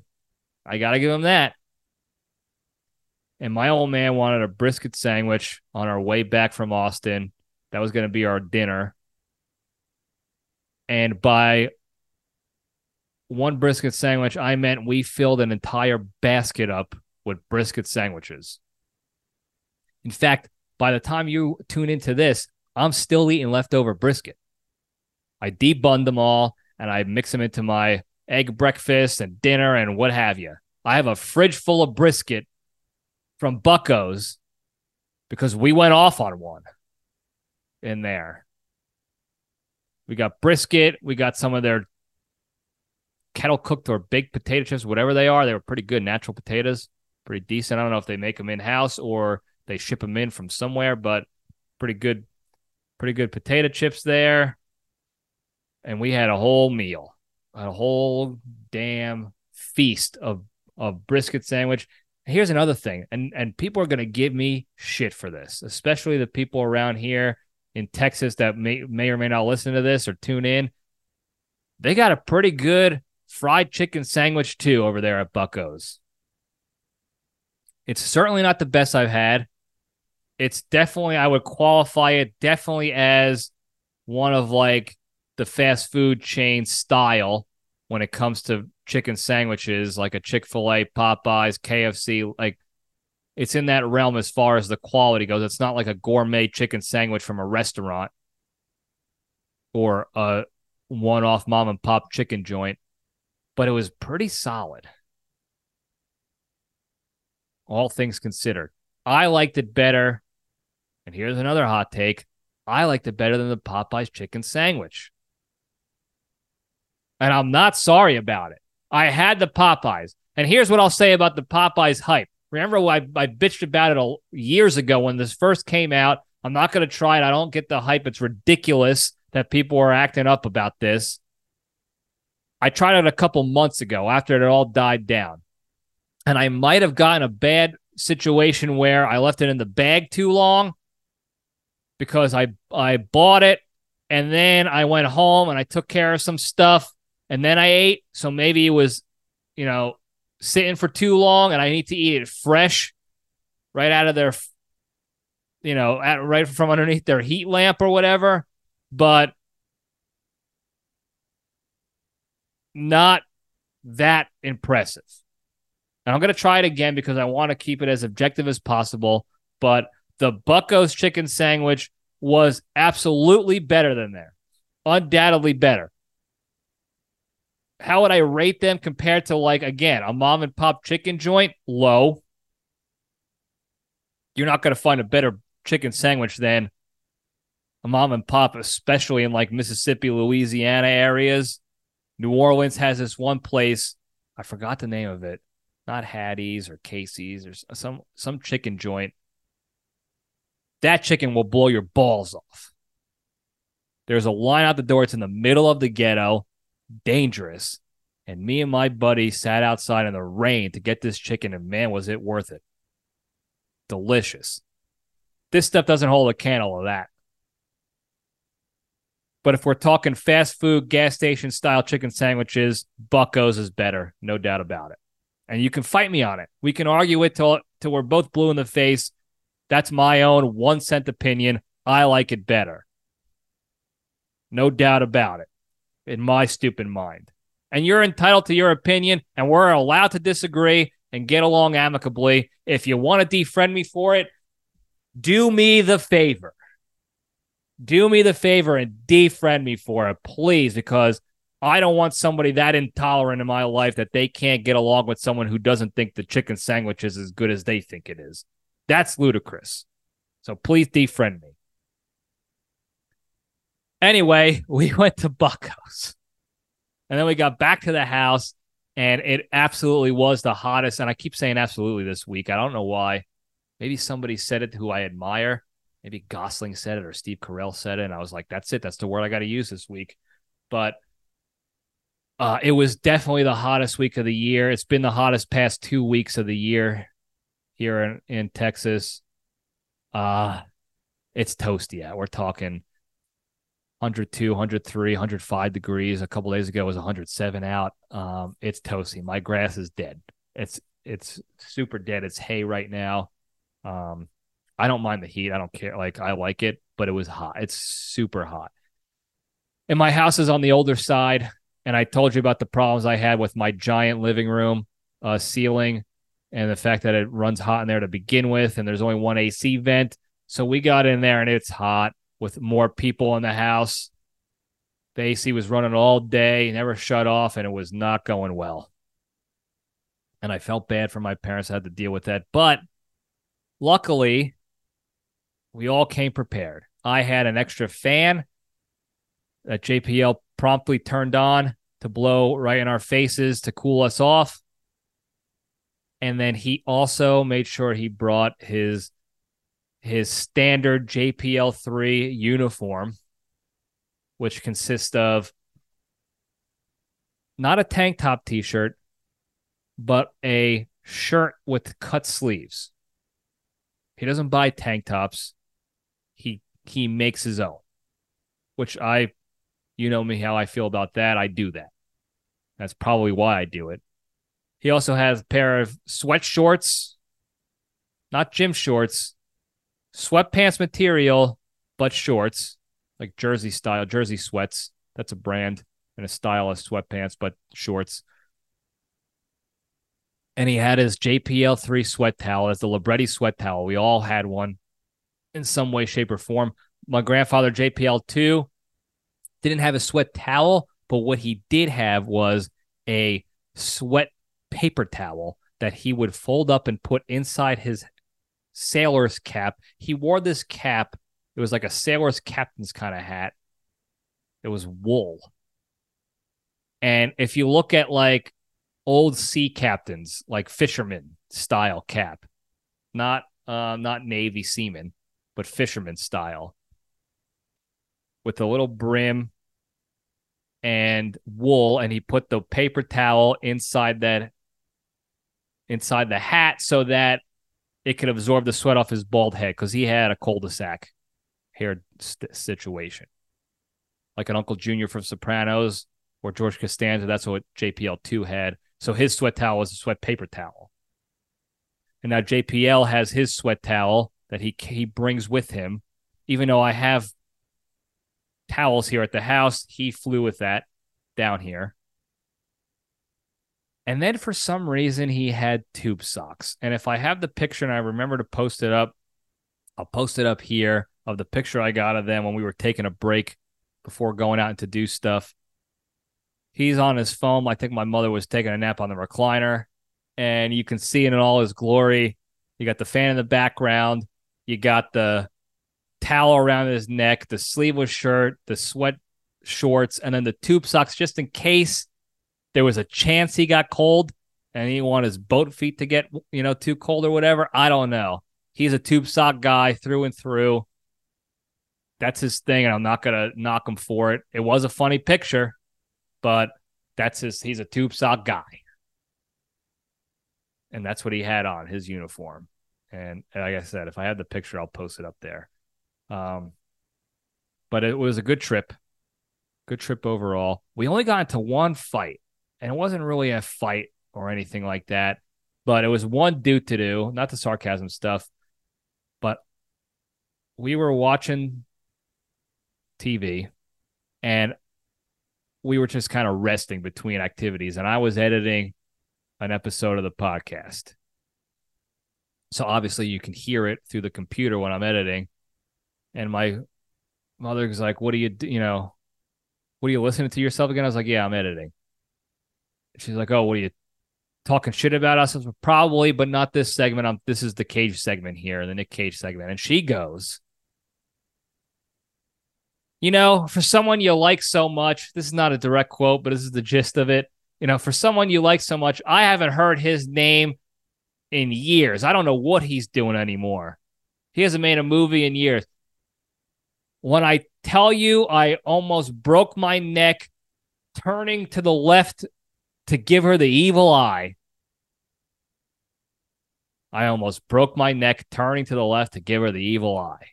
I gotta give them that. And my old man wanted a brisket sandwich on our way back from Austin. That was gonna be our dinner. And by one brisket sandwich, I meant we filled an entire basket up with brisket sandwiches. In fact, by the time you tune into this, I'm still eating leftover brisket. I debun them all and I mix them into my egg breakfast and dinner and what have you. I have a fridge full of brisket from Bucko's because we went off on one in there. We got brisket. We got some of their kettle cooked or baked potato chips, whatever they are. They were pretty good natural potatoes pretty decent. I don't know if they make them in house or they ship them in from somewhere, but pretty good, pretty good potato chips there. And we had a whole meal, a whole damn feast of of brisket sandwich. Here's another thing, and and people are gonna give me shit for this, especially the people around here in Texas that may may or may not listen to this or tune in. They got a pretty good fried chicken sandwich too over there at Bucko's. It's certainly not the best I've had. It's definitely, I would qualify it definitely as one of like the fast food chain style when it comes to chicken sandwiches, like a Chick fil A, Popeyes, KFC. Like it's in that realm as far as the quality goes. It's not like a gourmet chicken sandwich from a restaurant or a one off mom and pop chicken joint, but it was pretty solid all things considered. I liked it better. And here's another hot take I liked it better than the Popeyes chicken sandwich. And I'm not sorry about it. I had the Popeyes. And here's what I'll say about the Popeyes hype. Remember, I, I bitched about it years ago when this first came out. I'm not going to try it. I don't get the hype. It's ridiculous that people are acting up about this. I tried it a couple months ago after it all died down and I might have gotten a bad situation where I left it in the bag too long because I I bought it and then I went home and I took care of some stuff and then I ate. So maybe it was, you know, sitting for too long and I need to eat it fresh right out of their you know, at, right from underneath their heat lamp or whatever. But not that impressive. And I'm going to try it again because I want to keep it as objective as possible. But the Bucko's chicken sandwich was absolutely better than there, undoubtedly better. How would I rate them compared to, like, again, a mom and pop chicken joint? Low. You're not going to find a better chicken sandwich than a mom and pop, especially in like Mississippi, Louisiana areas. New Orleans has this one place. I forgot the name of it. Not Hattie's or Casey's or some some chicken joint. That chicken will blow your balls off. There's a line out the door. It's in the middle of the ghetto, dangerous. And me and my buddy sat outside in the rain to get this chicken, and man, was it worth it. Delicious. This stuff doesn't hold a candle of that. But if we're talking fast food, gas station style chicken sandwiches, Bucko's is better, no doubt about it. And you can fight me on it. We can argue it till, till we're both blue in the face. That's my own one cent opinion. I like it better. No doubt about it, in my stupid mind. And you're entitled to your opinion, and we're allowed to disagree and get along amicably. If you want to defriend me for it, do me the favor. Do me the favor and defriend me for it, please, because I don't want somebody that intolerant in my life that they can't get along with someone who doesn't think the chicken sandwich is as good as they think it is. That's ludicrous. So please defriend me. Anyway, <laughs> we went to Bucko's. And then we got back to the house, and it absolutely was the hottest. And I keep saying absolutely this week. I don't know why. Maybe somebody said it who I admire. Maybe Gosling said it or Steve Carell said it. And I was like, that's it. That's the word I got to use this week. But uh, it was definitely the hottest week of the year. It's been the hottest past two weeks of the year here in, in Texas. Uh, it's toasty out. We're talking 102, 103, 105 degrees. A couple days ago was 107 out. Um, it's toasty. My grass is dead. It's it's super dead. It's hay right now. Um, I don't mind the heat. I don't care. Like I like it, but it was hot. It's super hot. And my house is on the older side. And I told you about the problems I had with my giant living room uh, ceiling and the fact that it runs hot in there to begin with. And there's only one AC vent. So we got in there and it's hot with more people in the house. The AC was running all day, never shut off, and it was not going well. And I felt bad for my parents. I had to deal with that. But luckily, we all came prepared. I had an extra fan that JPL promptly turned on to blow right in our faces to cool us off. And then he also made sure he brought his his standard JPL3 uniform, which consists of not a tank top t shirt, but a shirt with cut sleeves. He doesn't buy tank tops. He he makes his own. Which I you know me how I feel about that. I do that. That's probably why I do it. He also has a pair of sweat shorts, not gym shorts, sweatpants material, but shorts, like jersey style, jersey sweats. That's a brand and a style of sweatpants, but shorts. And he had his JPL3 sweat towel as the Libretti sweat towel. We all had one in some way, shape, or form. My grandfather, JPL2, didn't have a sweat towel, but what he did have was a sweat paper towel that he would fold up and put inside his sailor's cap. He wore this cap. It was like a sailor's captain's kind of hat. It was wool. And if you look at like old sea captains, like fisherman style cap, not uh, not Navy seaman, but fisherman style, with a little brim and wool, and he put the paper towel inside that inside the hat so that it could absorb the sweat off his bald head because he had a cul-de-sac hair st- situation, like an Uncle Junior from Sopranos or George Costanza. That's what JPL two had. So his sweat towel was a sweat paper towel, and now JPL has his sweat towel that he he brings with him. Even though I have towels here at the house, he flew with that down here. And then for some reason, he had tube socks. And if I have the picture and I remember to post it up, I'll post it up here of the picture I got of them when we were taking a break before going out to do stuff. He's on his phone. I think my mother was taking a nap on the recliner, and you can see it in all his glory. You got the fan in the background. You got the towel around his neck, the sleeveless shirt, the sweat shorts, and then the tube socks just in case there was a chance he got cold and he want his boat feet to get, you know, too cold or whatever. I don't know. He's a tube sock guy through and through. That's his thing, and I'm not gonna knock him for it. It was a funny picture, but that's his he's a tube sock guy. And that's what he had on his uniform. And like I said, if I have the picture, I'll post it up there. Um, but it was a good trip. Good trip overall. We only got into one fight, and it wasn't really a fight or anything like that, but it was one dude to do, not the sarcasm stuff. But we were watching TV and we were just kind of resting between activities, and I was editing an episode of the podcast. So obviously you can hear it through the computer when I'm editing. And my mother was like, "What do you do? You know, what are you listening to yourself again?" I was like, "Yeah, I'm editing." She's like, "Oh, what are you talking shit about us?" Probably, but not this segment. I'm this is the Cage segment here, the Nic Cage segment. And she goes, "You know, for someone you like so much, this is not a direct quote, but this is the gist of it. You know, for someone you like so much, I haven't heard his name in years. I don't know what he's doing anymore. He hasn't made a movie in years. When I tell you I almost broke my neck turning to the left to give her the evil eye. I almost broke my neck turning to the left to give her the evil eye.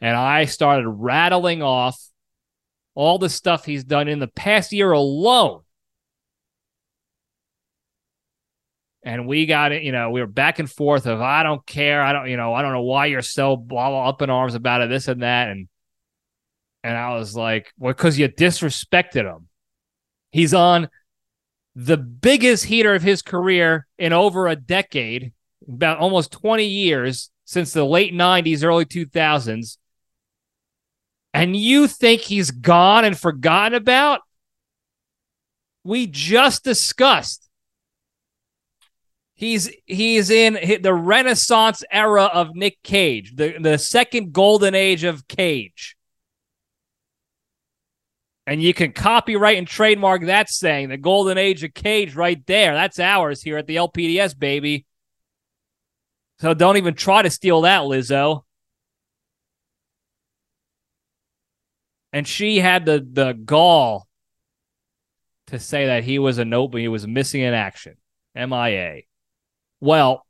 And I started rattling off all the stuff he's done in the past year alone. and we got it. You know, we were back and forth of I don't care. I don't, you know, I don't know why you're so blah, blah up in arms about it, this and that, and and I was like, well, because you disrespected him. He's on the biggest heater of his career in over a decade, about almost 20 years since the late 90s, early 2000s. And you think he's gone and forgotten about? We just discussed He's he's in the Renaissance era of Nic Cage, the the second golden age of Cage. And you can copyright and trademark that saying, the golden age of Cage right there. That's ours here at the LPDS, baby. So don't even try to steal that, Lizzo. And she had the the gall to say that he was a nope, he was missing in action. MIA. Well,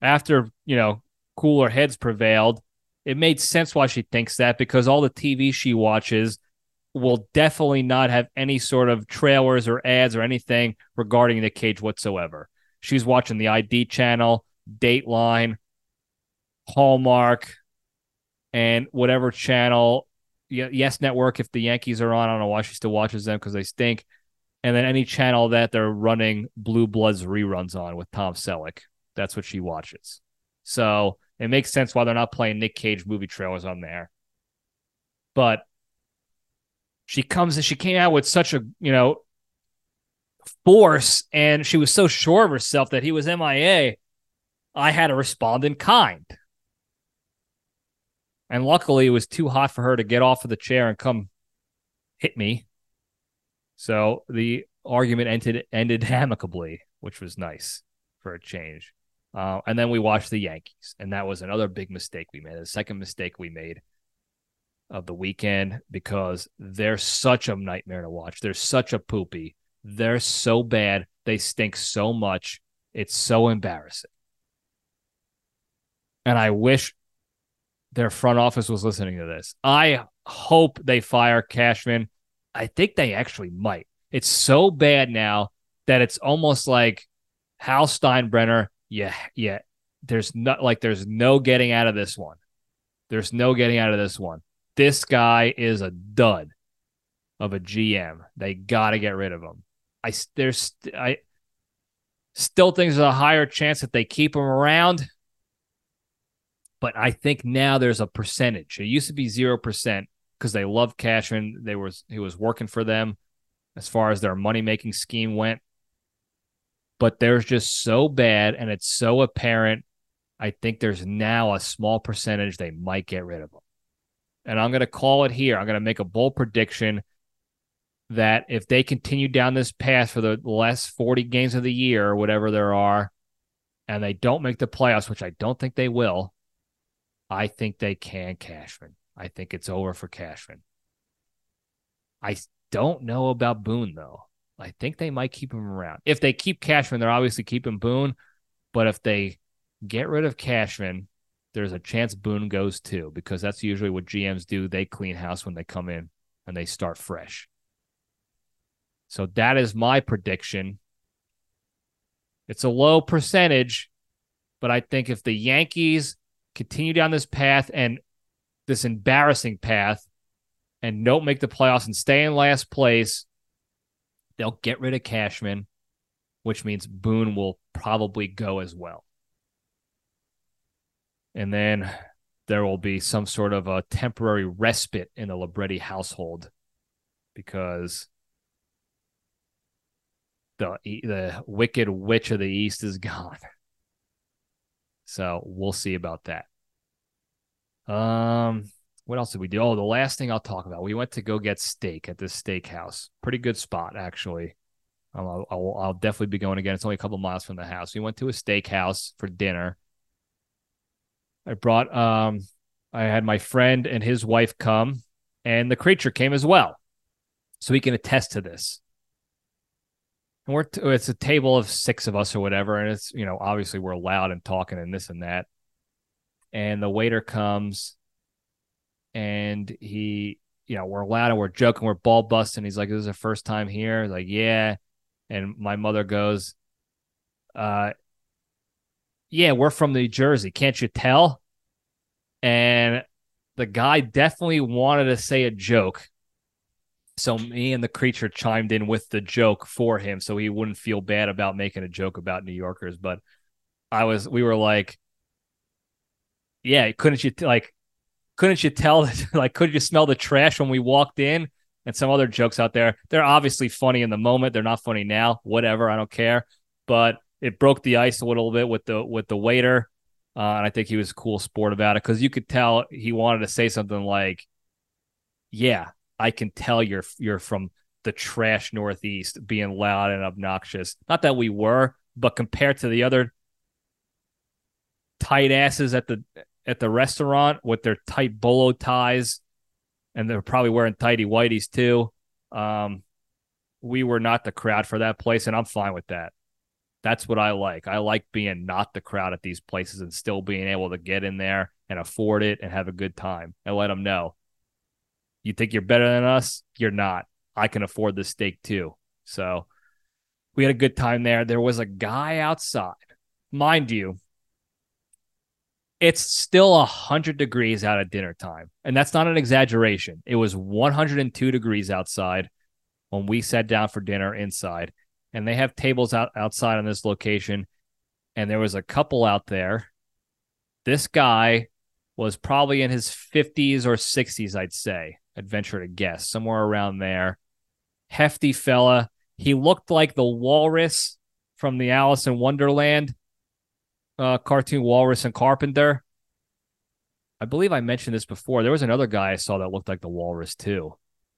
after, you know, cooler heads prevailed, it made sense why she thinks that because all the TV she watches will definitely not have any sort of trailers or ads or anything regarding Nic Cage whatsoever. She's watching the ID channel, Dateline, Hallmark, and whatever channel, Yes Network. If the Yankees are on, I don't know why she still watches them because they stink and then any channel that they're running Blue Bloods reruns on with Tom Selleck. That's what she watches. So it makes sense why they're not playing Nic Cage movie trailers on there. But she comes and she came out with such a, you know, force and she was so sure of herself that he was MIA. I had to respond in kind. And luckily, it was too hot for her to get off of the chair and come hit me. So the argument ended ended <laughs> amicably, which was nice for a change. Uh, and then we watched the Yankees, and that was another big mistake we made. The second mistake we made of the weekend because they're such a nightmare to watch. They're such a poopy. They're so bad. They stink so much. It's so embarrassing. And I wish their front office was listening to this. I hope they fire Cashman I think they actually might. It's so bad now that it's almost like Hal Steinbrenner. Yeah, yeah. There's not like there's no getting out of this one. There's no getting out of this one. This guy is a dud of a GM. They got to get rid of him. I there's I still think there's a higher chance that they keep him around, but I think now there's a percentage. It used to be zero percent because they love Cashman. They was he was working for them as far as their money making scheme went. But they're just so bad, and it's so apparent I think there's now a small percentage they might get rid of him. And I'm going to call it here. I'm going to make a bold prediction that if they continue down this path for the last 40 games of the year or whatever there are, and they don't make the playoffs, which I don't think they will, I think they can Cashman. I think it's over for Cashman. I don't know about Boone though. I think they might keep him around. If they keep Cashman, they're obviously keeping Boone. But if they get rid of Cashman, there's a chance Boone goes too, because that's usually what GMs do. They clean house when they come in and they start fresh. So that is my prediction. It's a low percentage, but I think if the Yankees continue down this path and this embarrassing path and don't make the playoffs and stay in last place, they'll get rid of Cashman, which means Boone will probably go as well. And then there will be some sort of a temporary respite in the Libretti household because the the wicked witch of the east is <laughs> gone. So we'll see about that. Um, what else did we do? Oh, the last thing I'll talk about. We went to go get steak at this steakhouse. Pretty good spot, actually. I'll, I'll, I'll definitely be going again. It's only a couple miles from the house. We went to a steakhouse for dinner. I brought um, I had my friend and his wife come, and the creature came as well, so he can attest to this. And we're t- it's a table of six of us or whatever, and it's you know obviously we're loud and talking and this and that. And the waiter comes and he, you know, we're loud and we're joking, we're ball busting. He's like, "This is the first time here." Like, yeah. And my mother goes, "Uh, yeah, we're from New Jersey. Can't you tell?" And the guy definitely wanted to say a joke. So me and the creature chimed in with the joke for him so he wouldn't feel bad about making a joke about New Yorkers. But I was, we were like, yeah, couldn't you, like, couldn't you tell that <laughs> like could you smell the trash when we walked in and some other jokes out there they're obviously funny in the moment they're not funny now whatever i don't care but it broke the ice a little bit with the with the waiter uh, and i think he was cool sport about it because you could tell he wanted to say something like yeah i can tell you're you're from the trash northeast being loud and obnoxious not that we were but compared to the other tight asses at the at the restaurant with their tight bolo ties, and they're probably wearing tighty whities too. Um, we were not the crowd for that place, and I'm fine with that. That's what I like. I like being not the crowd at these places and still being able to get in there and afford it and have a good time and let them know. You think you're better than us? You're not. I can afford this steak too. So we had a good time there. There was a guy outside. Mind you, it's still 100 degrees out at dinner time. And that's not an exaggeration. It was 102 degrees outside when we sat down for dinner inside. And they have tables out outside on this location. And there was a couple out there. This guy was probably in his 50s or 60s, I'd say. I'd venture to guess, somewhere around there. Hefty fella. He looked like the walrus from the Alice in Wonderland uh, cartoon Walrus and Carpenter. I believe I mentioned this before. There was another guy I saw that looked like the Walrus too,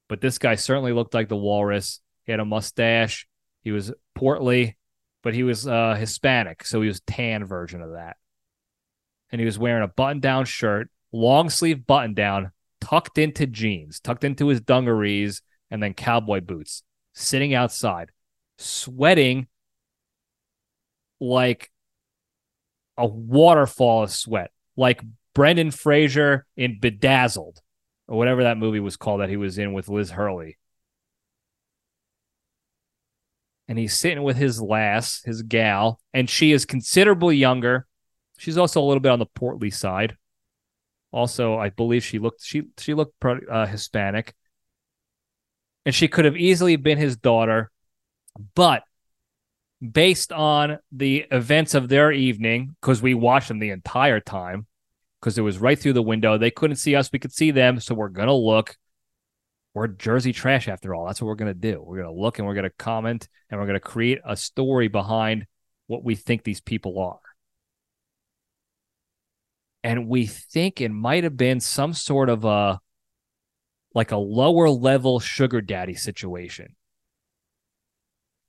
but this guy certainly looked like the Walrus. He had a mustache. He was portly, but he was uh, Hispanic, so he was tan version of that. And he was wearing a button-down shirt, long sleeve button-down, tucked into jeans, tucked into his dungarees, and then cowboy boots, sitting outside, sweating like a waterfall of sweat, like Brendan Fraser in Bedazzled, or whatever that movie was called that he was in with Liz Hurley. And he's sitting with his lass, his gal, and she is considerably younger. She's also a little bit on the portly side. Also, I believe she looked she she looked uh, Hispanic, and she could have easily been his daughter, but based on the events of their evening, because we watched them the entire time, because it was right through the window. They couldn't see us, we could see them. So we're to look. We're Jersey trash after all. That's what we're going to do. We're going to look and we're going to comment and we're going to create a story behind what we think these people are. and we think it might have been some sort of a like a lower level sugar daddy situation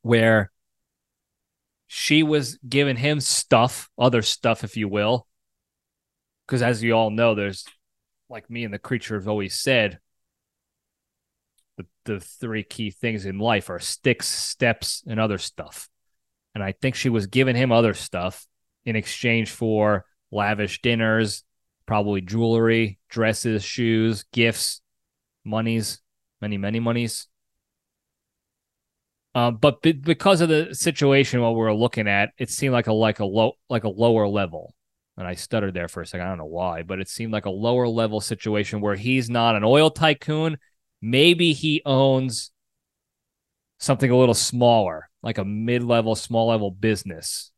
where she was giving him stuff, other stuff, if you will. Because as you all know, there's like me and the creature have always said, the, the three key things in life are sticks, steps, and other stuff. And I think she was giving him other stuff in exchange for lavish dinners, probably jewelry, dresses, shoes, gifts, monies, many, many monies. Um, but be- because of the situation what we were looking at, it seemed like a like a low like a lower level. And I stuttered there for a second. I don't know why, but it seemed like a lower level situation where he's not an oil tycoon. Maybe he owns something a little smaller, like a mid-level, small-level business.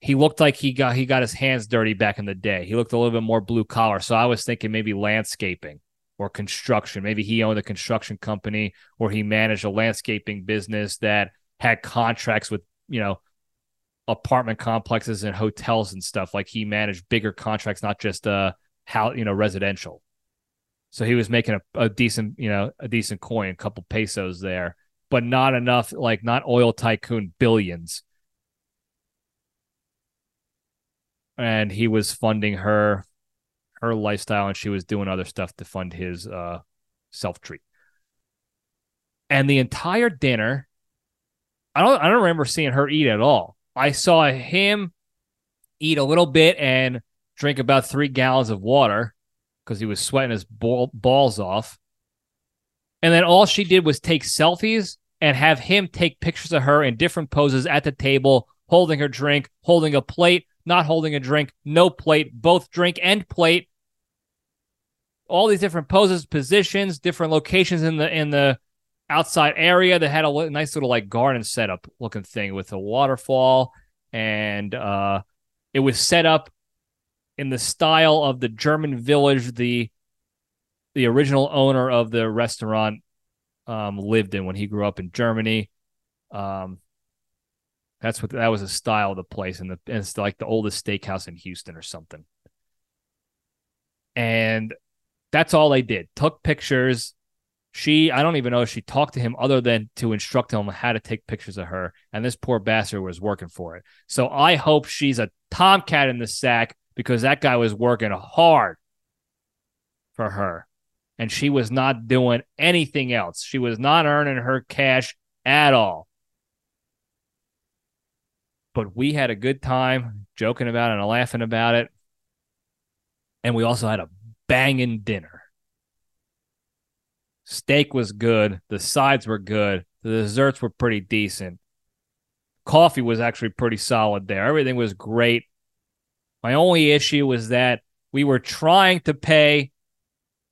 He looked like he got he got his hands dirty back in the day. He looked a little bit more blue collar. So I was thinking maybe landscaping or construction. Maybe he owned a construction company or he managed a landscaping business that had contracts with, you know, apartment complexes and hotels and stuff. Like he managed bigger contracts, not just uh how you know residential. So he was making a, a decent, you know, a decent coin, a couple pesos there, but not enough, like not oil tycoon billions. And he was funding her her lifestyle and she was doing other stuff to fund his uh, self treat. And the entire dinner, I don't I don't remember seeing her eat at all. I saw him eat a little bit and drink about three gallons of water because he was sweating his ball, balls off. And then all she did was take selfies and have him take pictures of her in different poses at the table, holding her drink, holding a plate, not holding a drink, no plate, both drink and plate, all these different poses, positions, different locations in the in the outside area. That had a nice little like garden setup looking thing with a waterfall. And uh it was set up in the style of the German village the the original owner of the restaurant um lived in when he grew up in Germany. Um that's what that was a style of the place and, the, and it's like the oldest steakhouse in Houston or something. And that's all they did. Took pictures. She, I don't even know if she talked to him other than to instruct him how to take pictures of her. And this poor bastard was working for it. So I hope she's a tomcat in the sack because that guy was working hard for her. And she was not doing anything else. She was not earning her cash at all. But we had a good time joking about it and laughing about it. And we also had a banging dinner. Steak was good. The sides were good. The desserts were pretty decent. Coffee was actually pretty solid there. Everything was great. My only issue was that we were trying to pay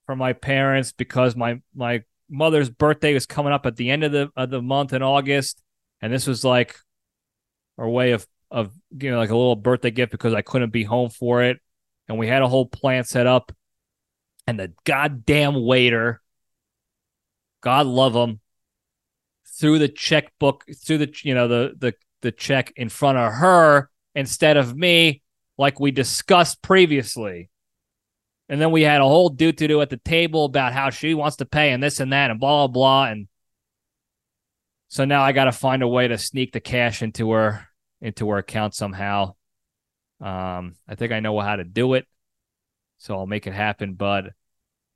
for my parents because my my mother's birthday was coming up at the end of the of the month in August, and this was like our way of of you know like a little birthday gift because I couldn't be home for it, and we had a whole plan set up. And the goddamn waiter, God love him, threw the checkbook through the you know the the the check in front of her instead of me, like we discussed previously. And then we had a whole do to do at the table about how she wants to pay and this and that and blah blah blah. And so now I got to find a way to sneak the cash into her into her account somehow. Um, I think I know how to do it so I'll make it happen. But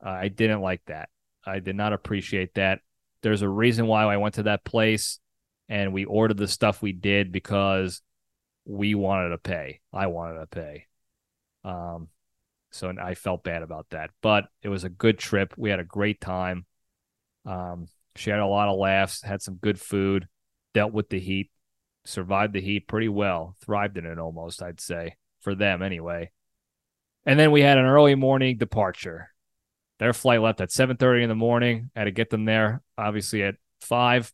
uh, I didn't like that. I did not appreciate that. There's a reason why I went to that place and we ordered the stuff we did because we wanted to pay. I wanted to pay. Um, so I felt bad about that, but it was a good trip. We had a great time. Um, she had a lot of laughs, had some good food, dealt with the heat, survived the heat pretty well, thrived in it almost, I'd say, for them anyway. And then we had an early morning departure. Their flight left at 7:30 in the morning. I had to get them there obviously at 5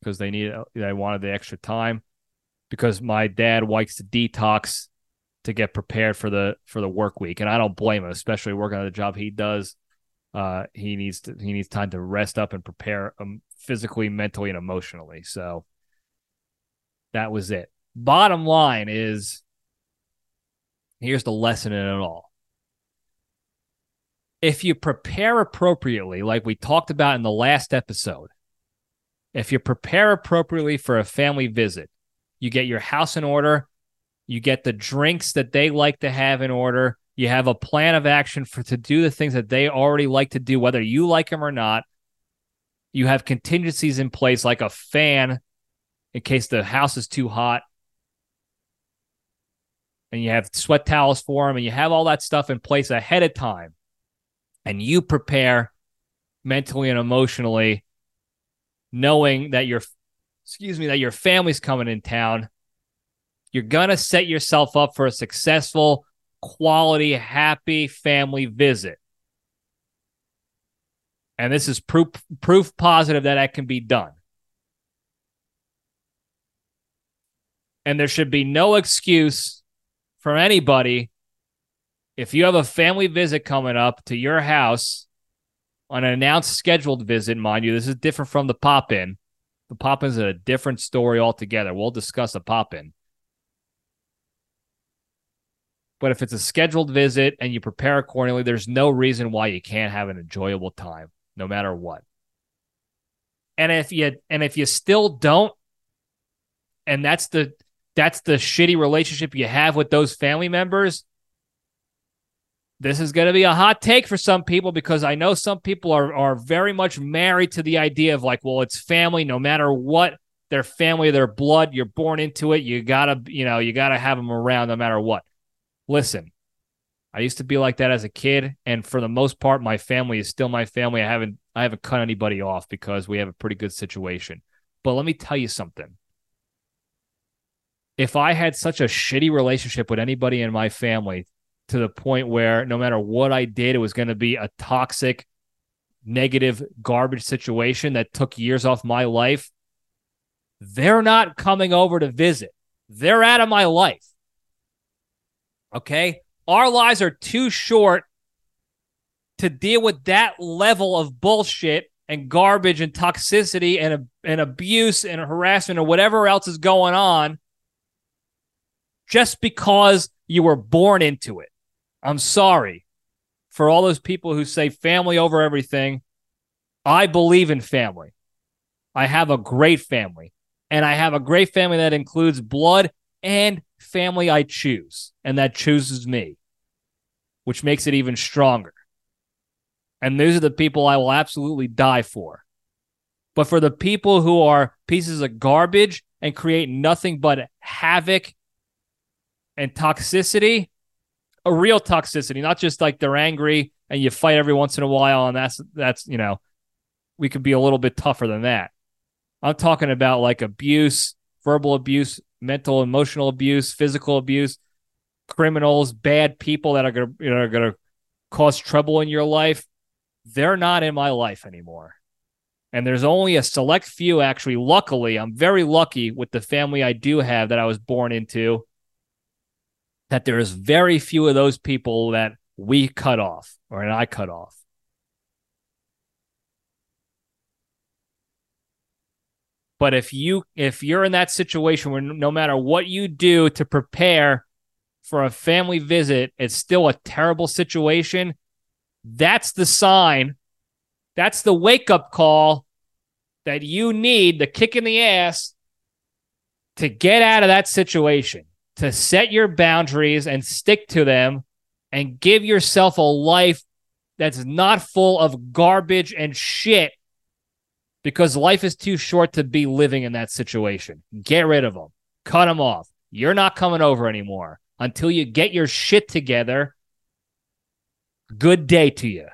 because they needed they wanted the extra time because my dad likes to detox to get prepared for the for the work week. And I don't blame him especially working on the job he does. Uh he needs to he needs time to rest up and prepare um, physically mentally and emotionally. So that was it. Bottom line is Here's the lesson in it all. If you prepare appropriately, like we talked about in the last episode, if you prepare appropriately for a family visit, you get your house in order, you get the drinks that they like to have in order, you have a plan of action for to do the things that they already like to do whether you like them or not. You have contingencies in place like a fan in case the house is too hot. And you have sweat towels for them and you have all that stuff in place ahead of time. And you prepare mentally and emotionally knowing that your excuse me that your family's coming in town. You're going to set yourself up for a successful quality happy family visit. And this is proof proof positive that that can be done. And there should be no excuse for anybody. If you have a family visit coming up to your house on an announced scheduled visit, mind you, this is different from the pop in. The pop in is a different story altogether. We'll discuss a pop in. But if it's a scheduled visit and you prepare accordingly, there's no reason why you can't have an enjoyable time, no matter what. And if you and if you still don't, and that's the that's the shitty relationship you have with those family members, this is going to be a hot take for some people because I know some people are are very much married to the idea of like, well, it's family no matter what their family, their blood, you're born into it. You gotta, you know, you gotta have them around no matter what. Listen, I used to be like that as a kid, and for the most part, my family is still my family. I haven't I haven't cut anybody off because we have a pretty good situation. But let me tell you something. If I had such a shitty relationship with anybody in my family to the point where no matter what I did, it was going to be a toxic, negative, garbage situation that took years off my life. They're not coming over to visit. They're out of my life. Okay. Our lives are too short to deal with that level of bullshit and garbage and toxicity and, and abuse and harassment or whatever else is going on just because you were born into it. I'm sorry for all those people who say family over everything. I believe in family. I have a great family, and I have a great family that includes blood and family I choose, and that chooses me, which makes it even stronger. And those are the people I will absolutely die for. But for the people who are pieces of garbage and create nothing but havoc and toxicity, a real toxicity, not just like they're angry and you fight every once in a while, and that's that's you know, we could be a little bit tougher than that. I'm talking about like abuse, verbal abuse, mental, emotional abuse, physical abuse, criminals, bad people that are gonna you know, are gonna cause trouble in your life. They're not in my life anymore. And there's only a select few, actually. Luckily, I'm very lucky with the family I do have that I was born into that there is very few of those people that we cut off or and I cut off. But if you if you're in that situation where no matter what you do to prepare for a family visit, it's still a terrible situation, that's the sign. That's the wake up call that you need the kick in the ass to get out of that situation to set your boundaries and stick to them and give yourself a life that's not full of garbage and shit because life is too short to be living in that situation. Get rid of them, cut them off. You're not coming over anymore until you get your shit together. Good day to you.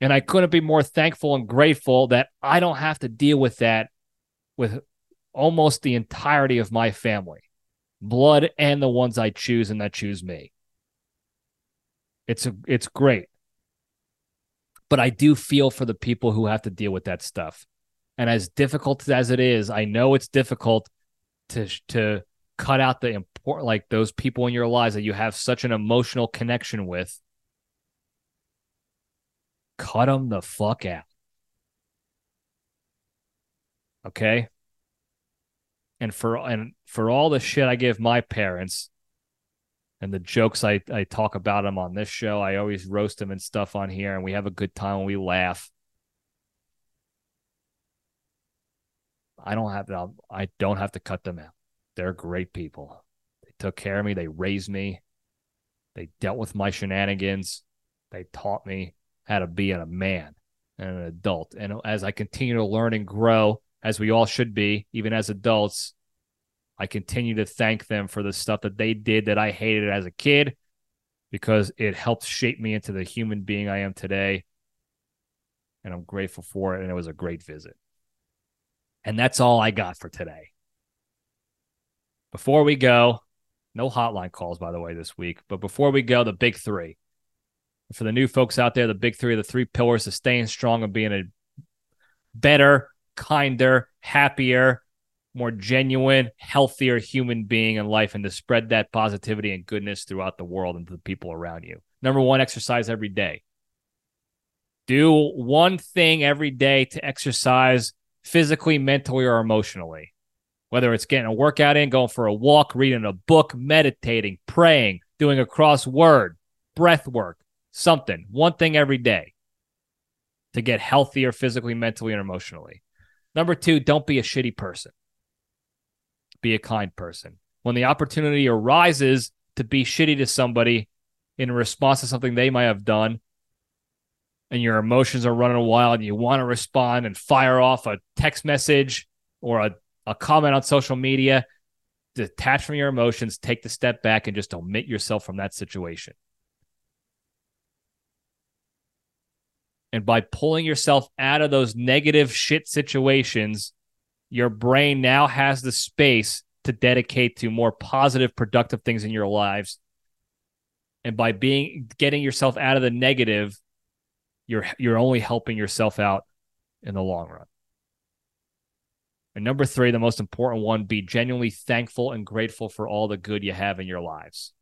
And I couldn't be more thankful and grateful that I don't have to deal with that with almost the entirety of my family, blood and the ones I choose and that choose me. It's a, it's great. But I do feel for the people who have to deal with that stuff. And as difficult as it is, I know it's difficult to to cut out the important like those people in your lives that you have such an emotional connection with. Cut them the fuck out. Okay? And for and for all the shit I give my parents and the jokes I, I talk about them on this show, I always roast them and stuff on here, and we have a good time and we laugh. I don't have to, I don't have to cut them out. They're great people. They took care of me. They raised me. They dealt with my shenanigans. They taught me how to be a man and an adult. And as I continue to learn and grow, as we all should be, even as adults, I continue to thank them for the stuff that they did that I hated as a kid because it helped shape me into the human being I am today. And I'm grateful for it. And it was a great visit. And that's all I got for today. Before we go, no hotline calls, by the way, this week. But before we go, the big three. For the new folks out there, the big three, the three pillars of staying strong and being a better, kinder, happier, more genuine, healthier human being in life and to spread that positivity and goodness throughout the world and to the people around you. Number one, exercise every day. Do one thing every day to exercise physically, mentally, or emotionally. Whether it's getting a workout in, going for a walk, reading a book, meditating, praying, doing a crossword, breath work, something, one thing every day to get healthier physically, mentally, and emotionally. Number two, don't be a shitty person be a kind person. When the opportunity arises to be shitty to somebody in response to something they might have done, and your emotions are running wild and you want to respond and fire off a text message or a, a comment on social media, detach from your emotions, take the step back, and just omit yourself from that situation. And by pulling yourself out of those negative shit situations, your brain now has the space to dedicate to more positive, productive things in your lives. And by being getting yourself out of the negative, you're you're only helping yourself out in the long run. And number three, the most important one, be genuinely thankful and grateful for all the good you have in your lives.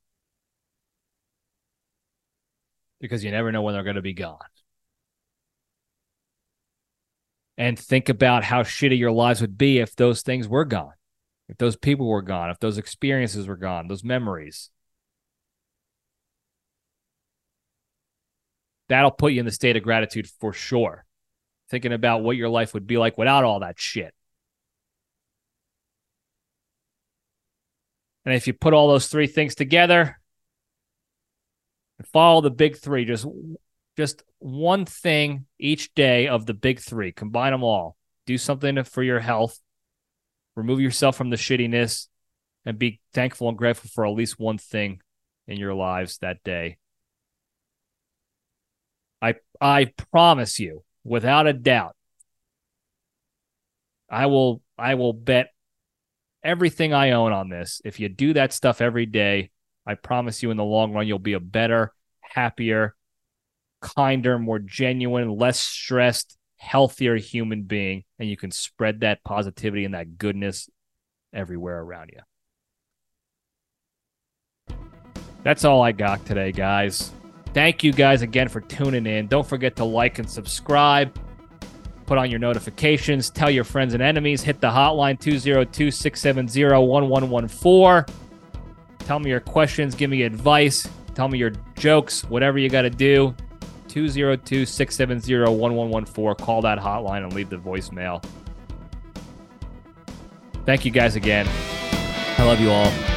Because you never know when they're going to be gone and think about how shitty your lives would be if those things were gone, if those people were gone, if those experiences were gone, those memories. That'll put you in the state of gratitude for sure. Thinking about what your life would be like without all that shit. And if you put all those three things together and follow the big three, just just one thing each day of the big three. Combine them all. Do something for your health. Remove yourself from the shittiness and be thankful and grateful for at least one thing in your lives that day. I I promise you, without a doubt, I will I will bet everything I own on this. If you do that stuff every day, I promise you in the long run you'll be a better, happier, kinder, more genuine, less stressed, healthier human being. And you can spread that positivity and that goodness everywhere around you. That's all I got today, guys. Thank you guys again for tuning in. Don't forget to like and subscribe. Put on your notifications. Tell your friends and enemies. Hit the hotline 202 670 1114. Tell me your questions. Give me advice. Tell me your jokes. Whatever you got to do. 202 670 1114. Call that hotline and leave the voicemail. Thank you guys again. I love you all.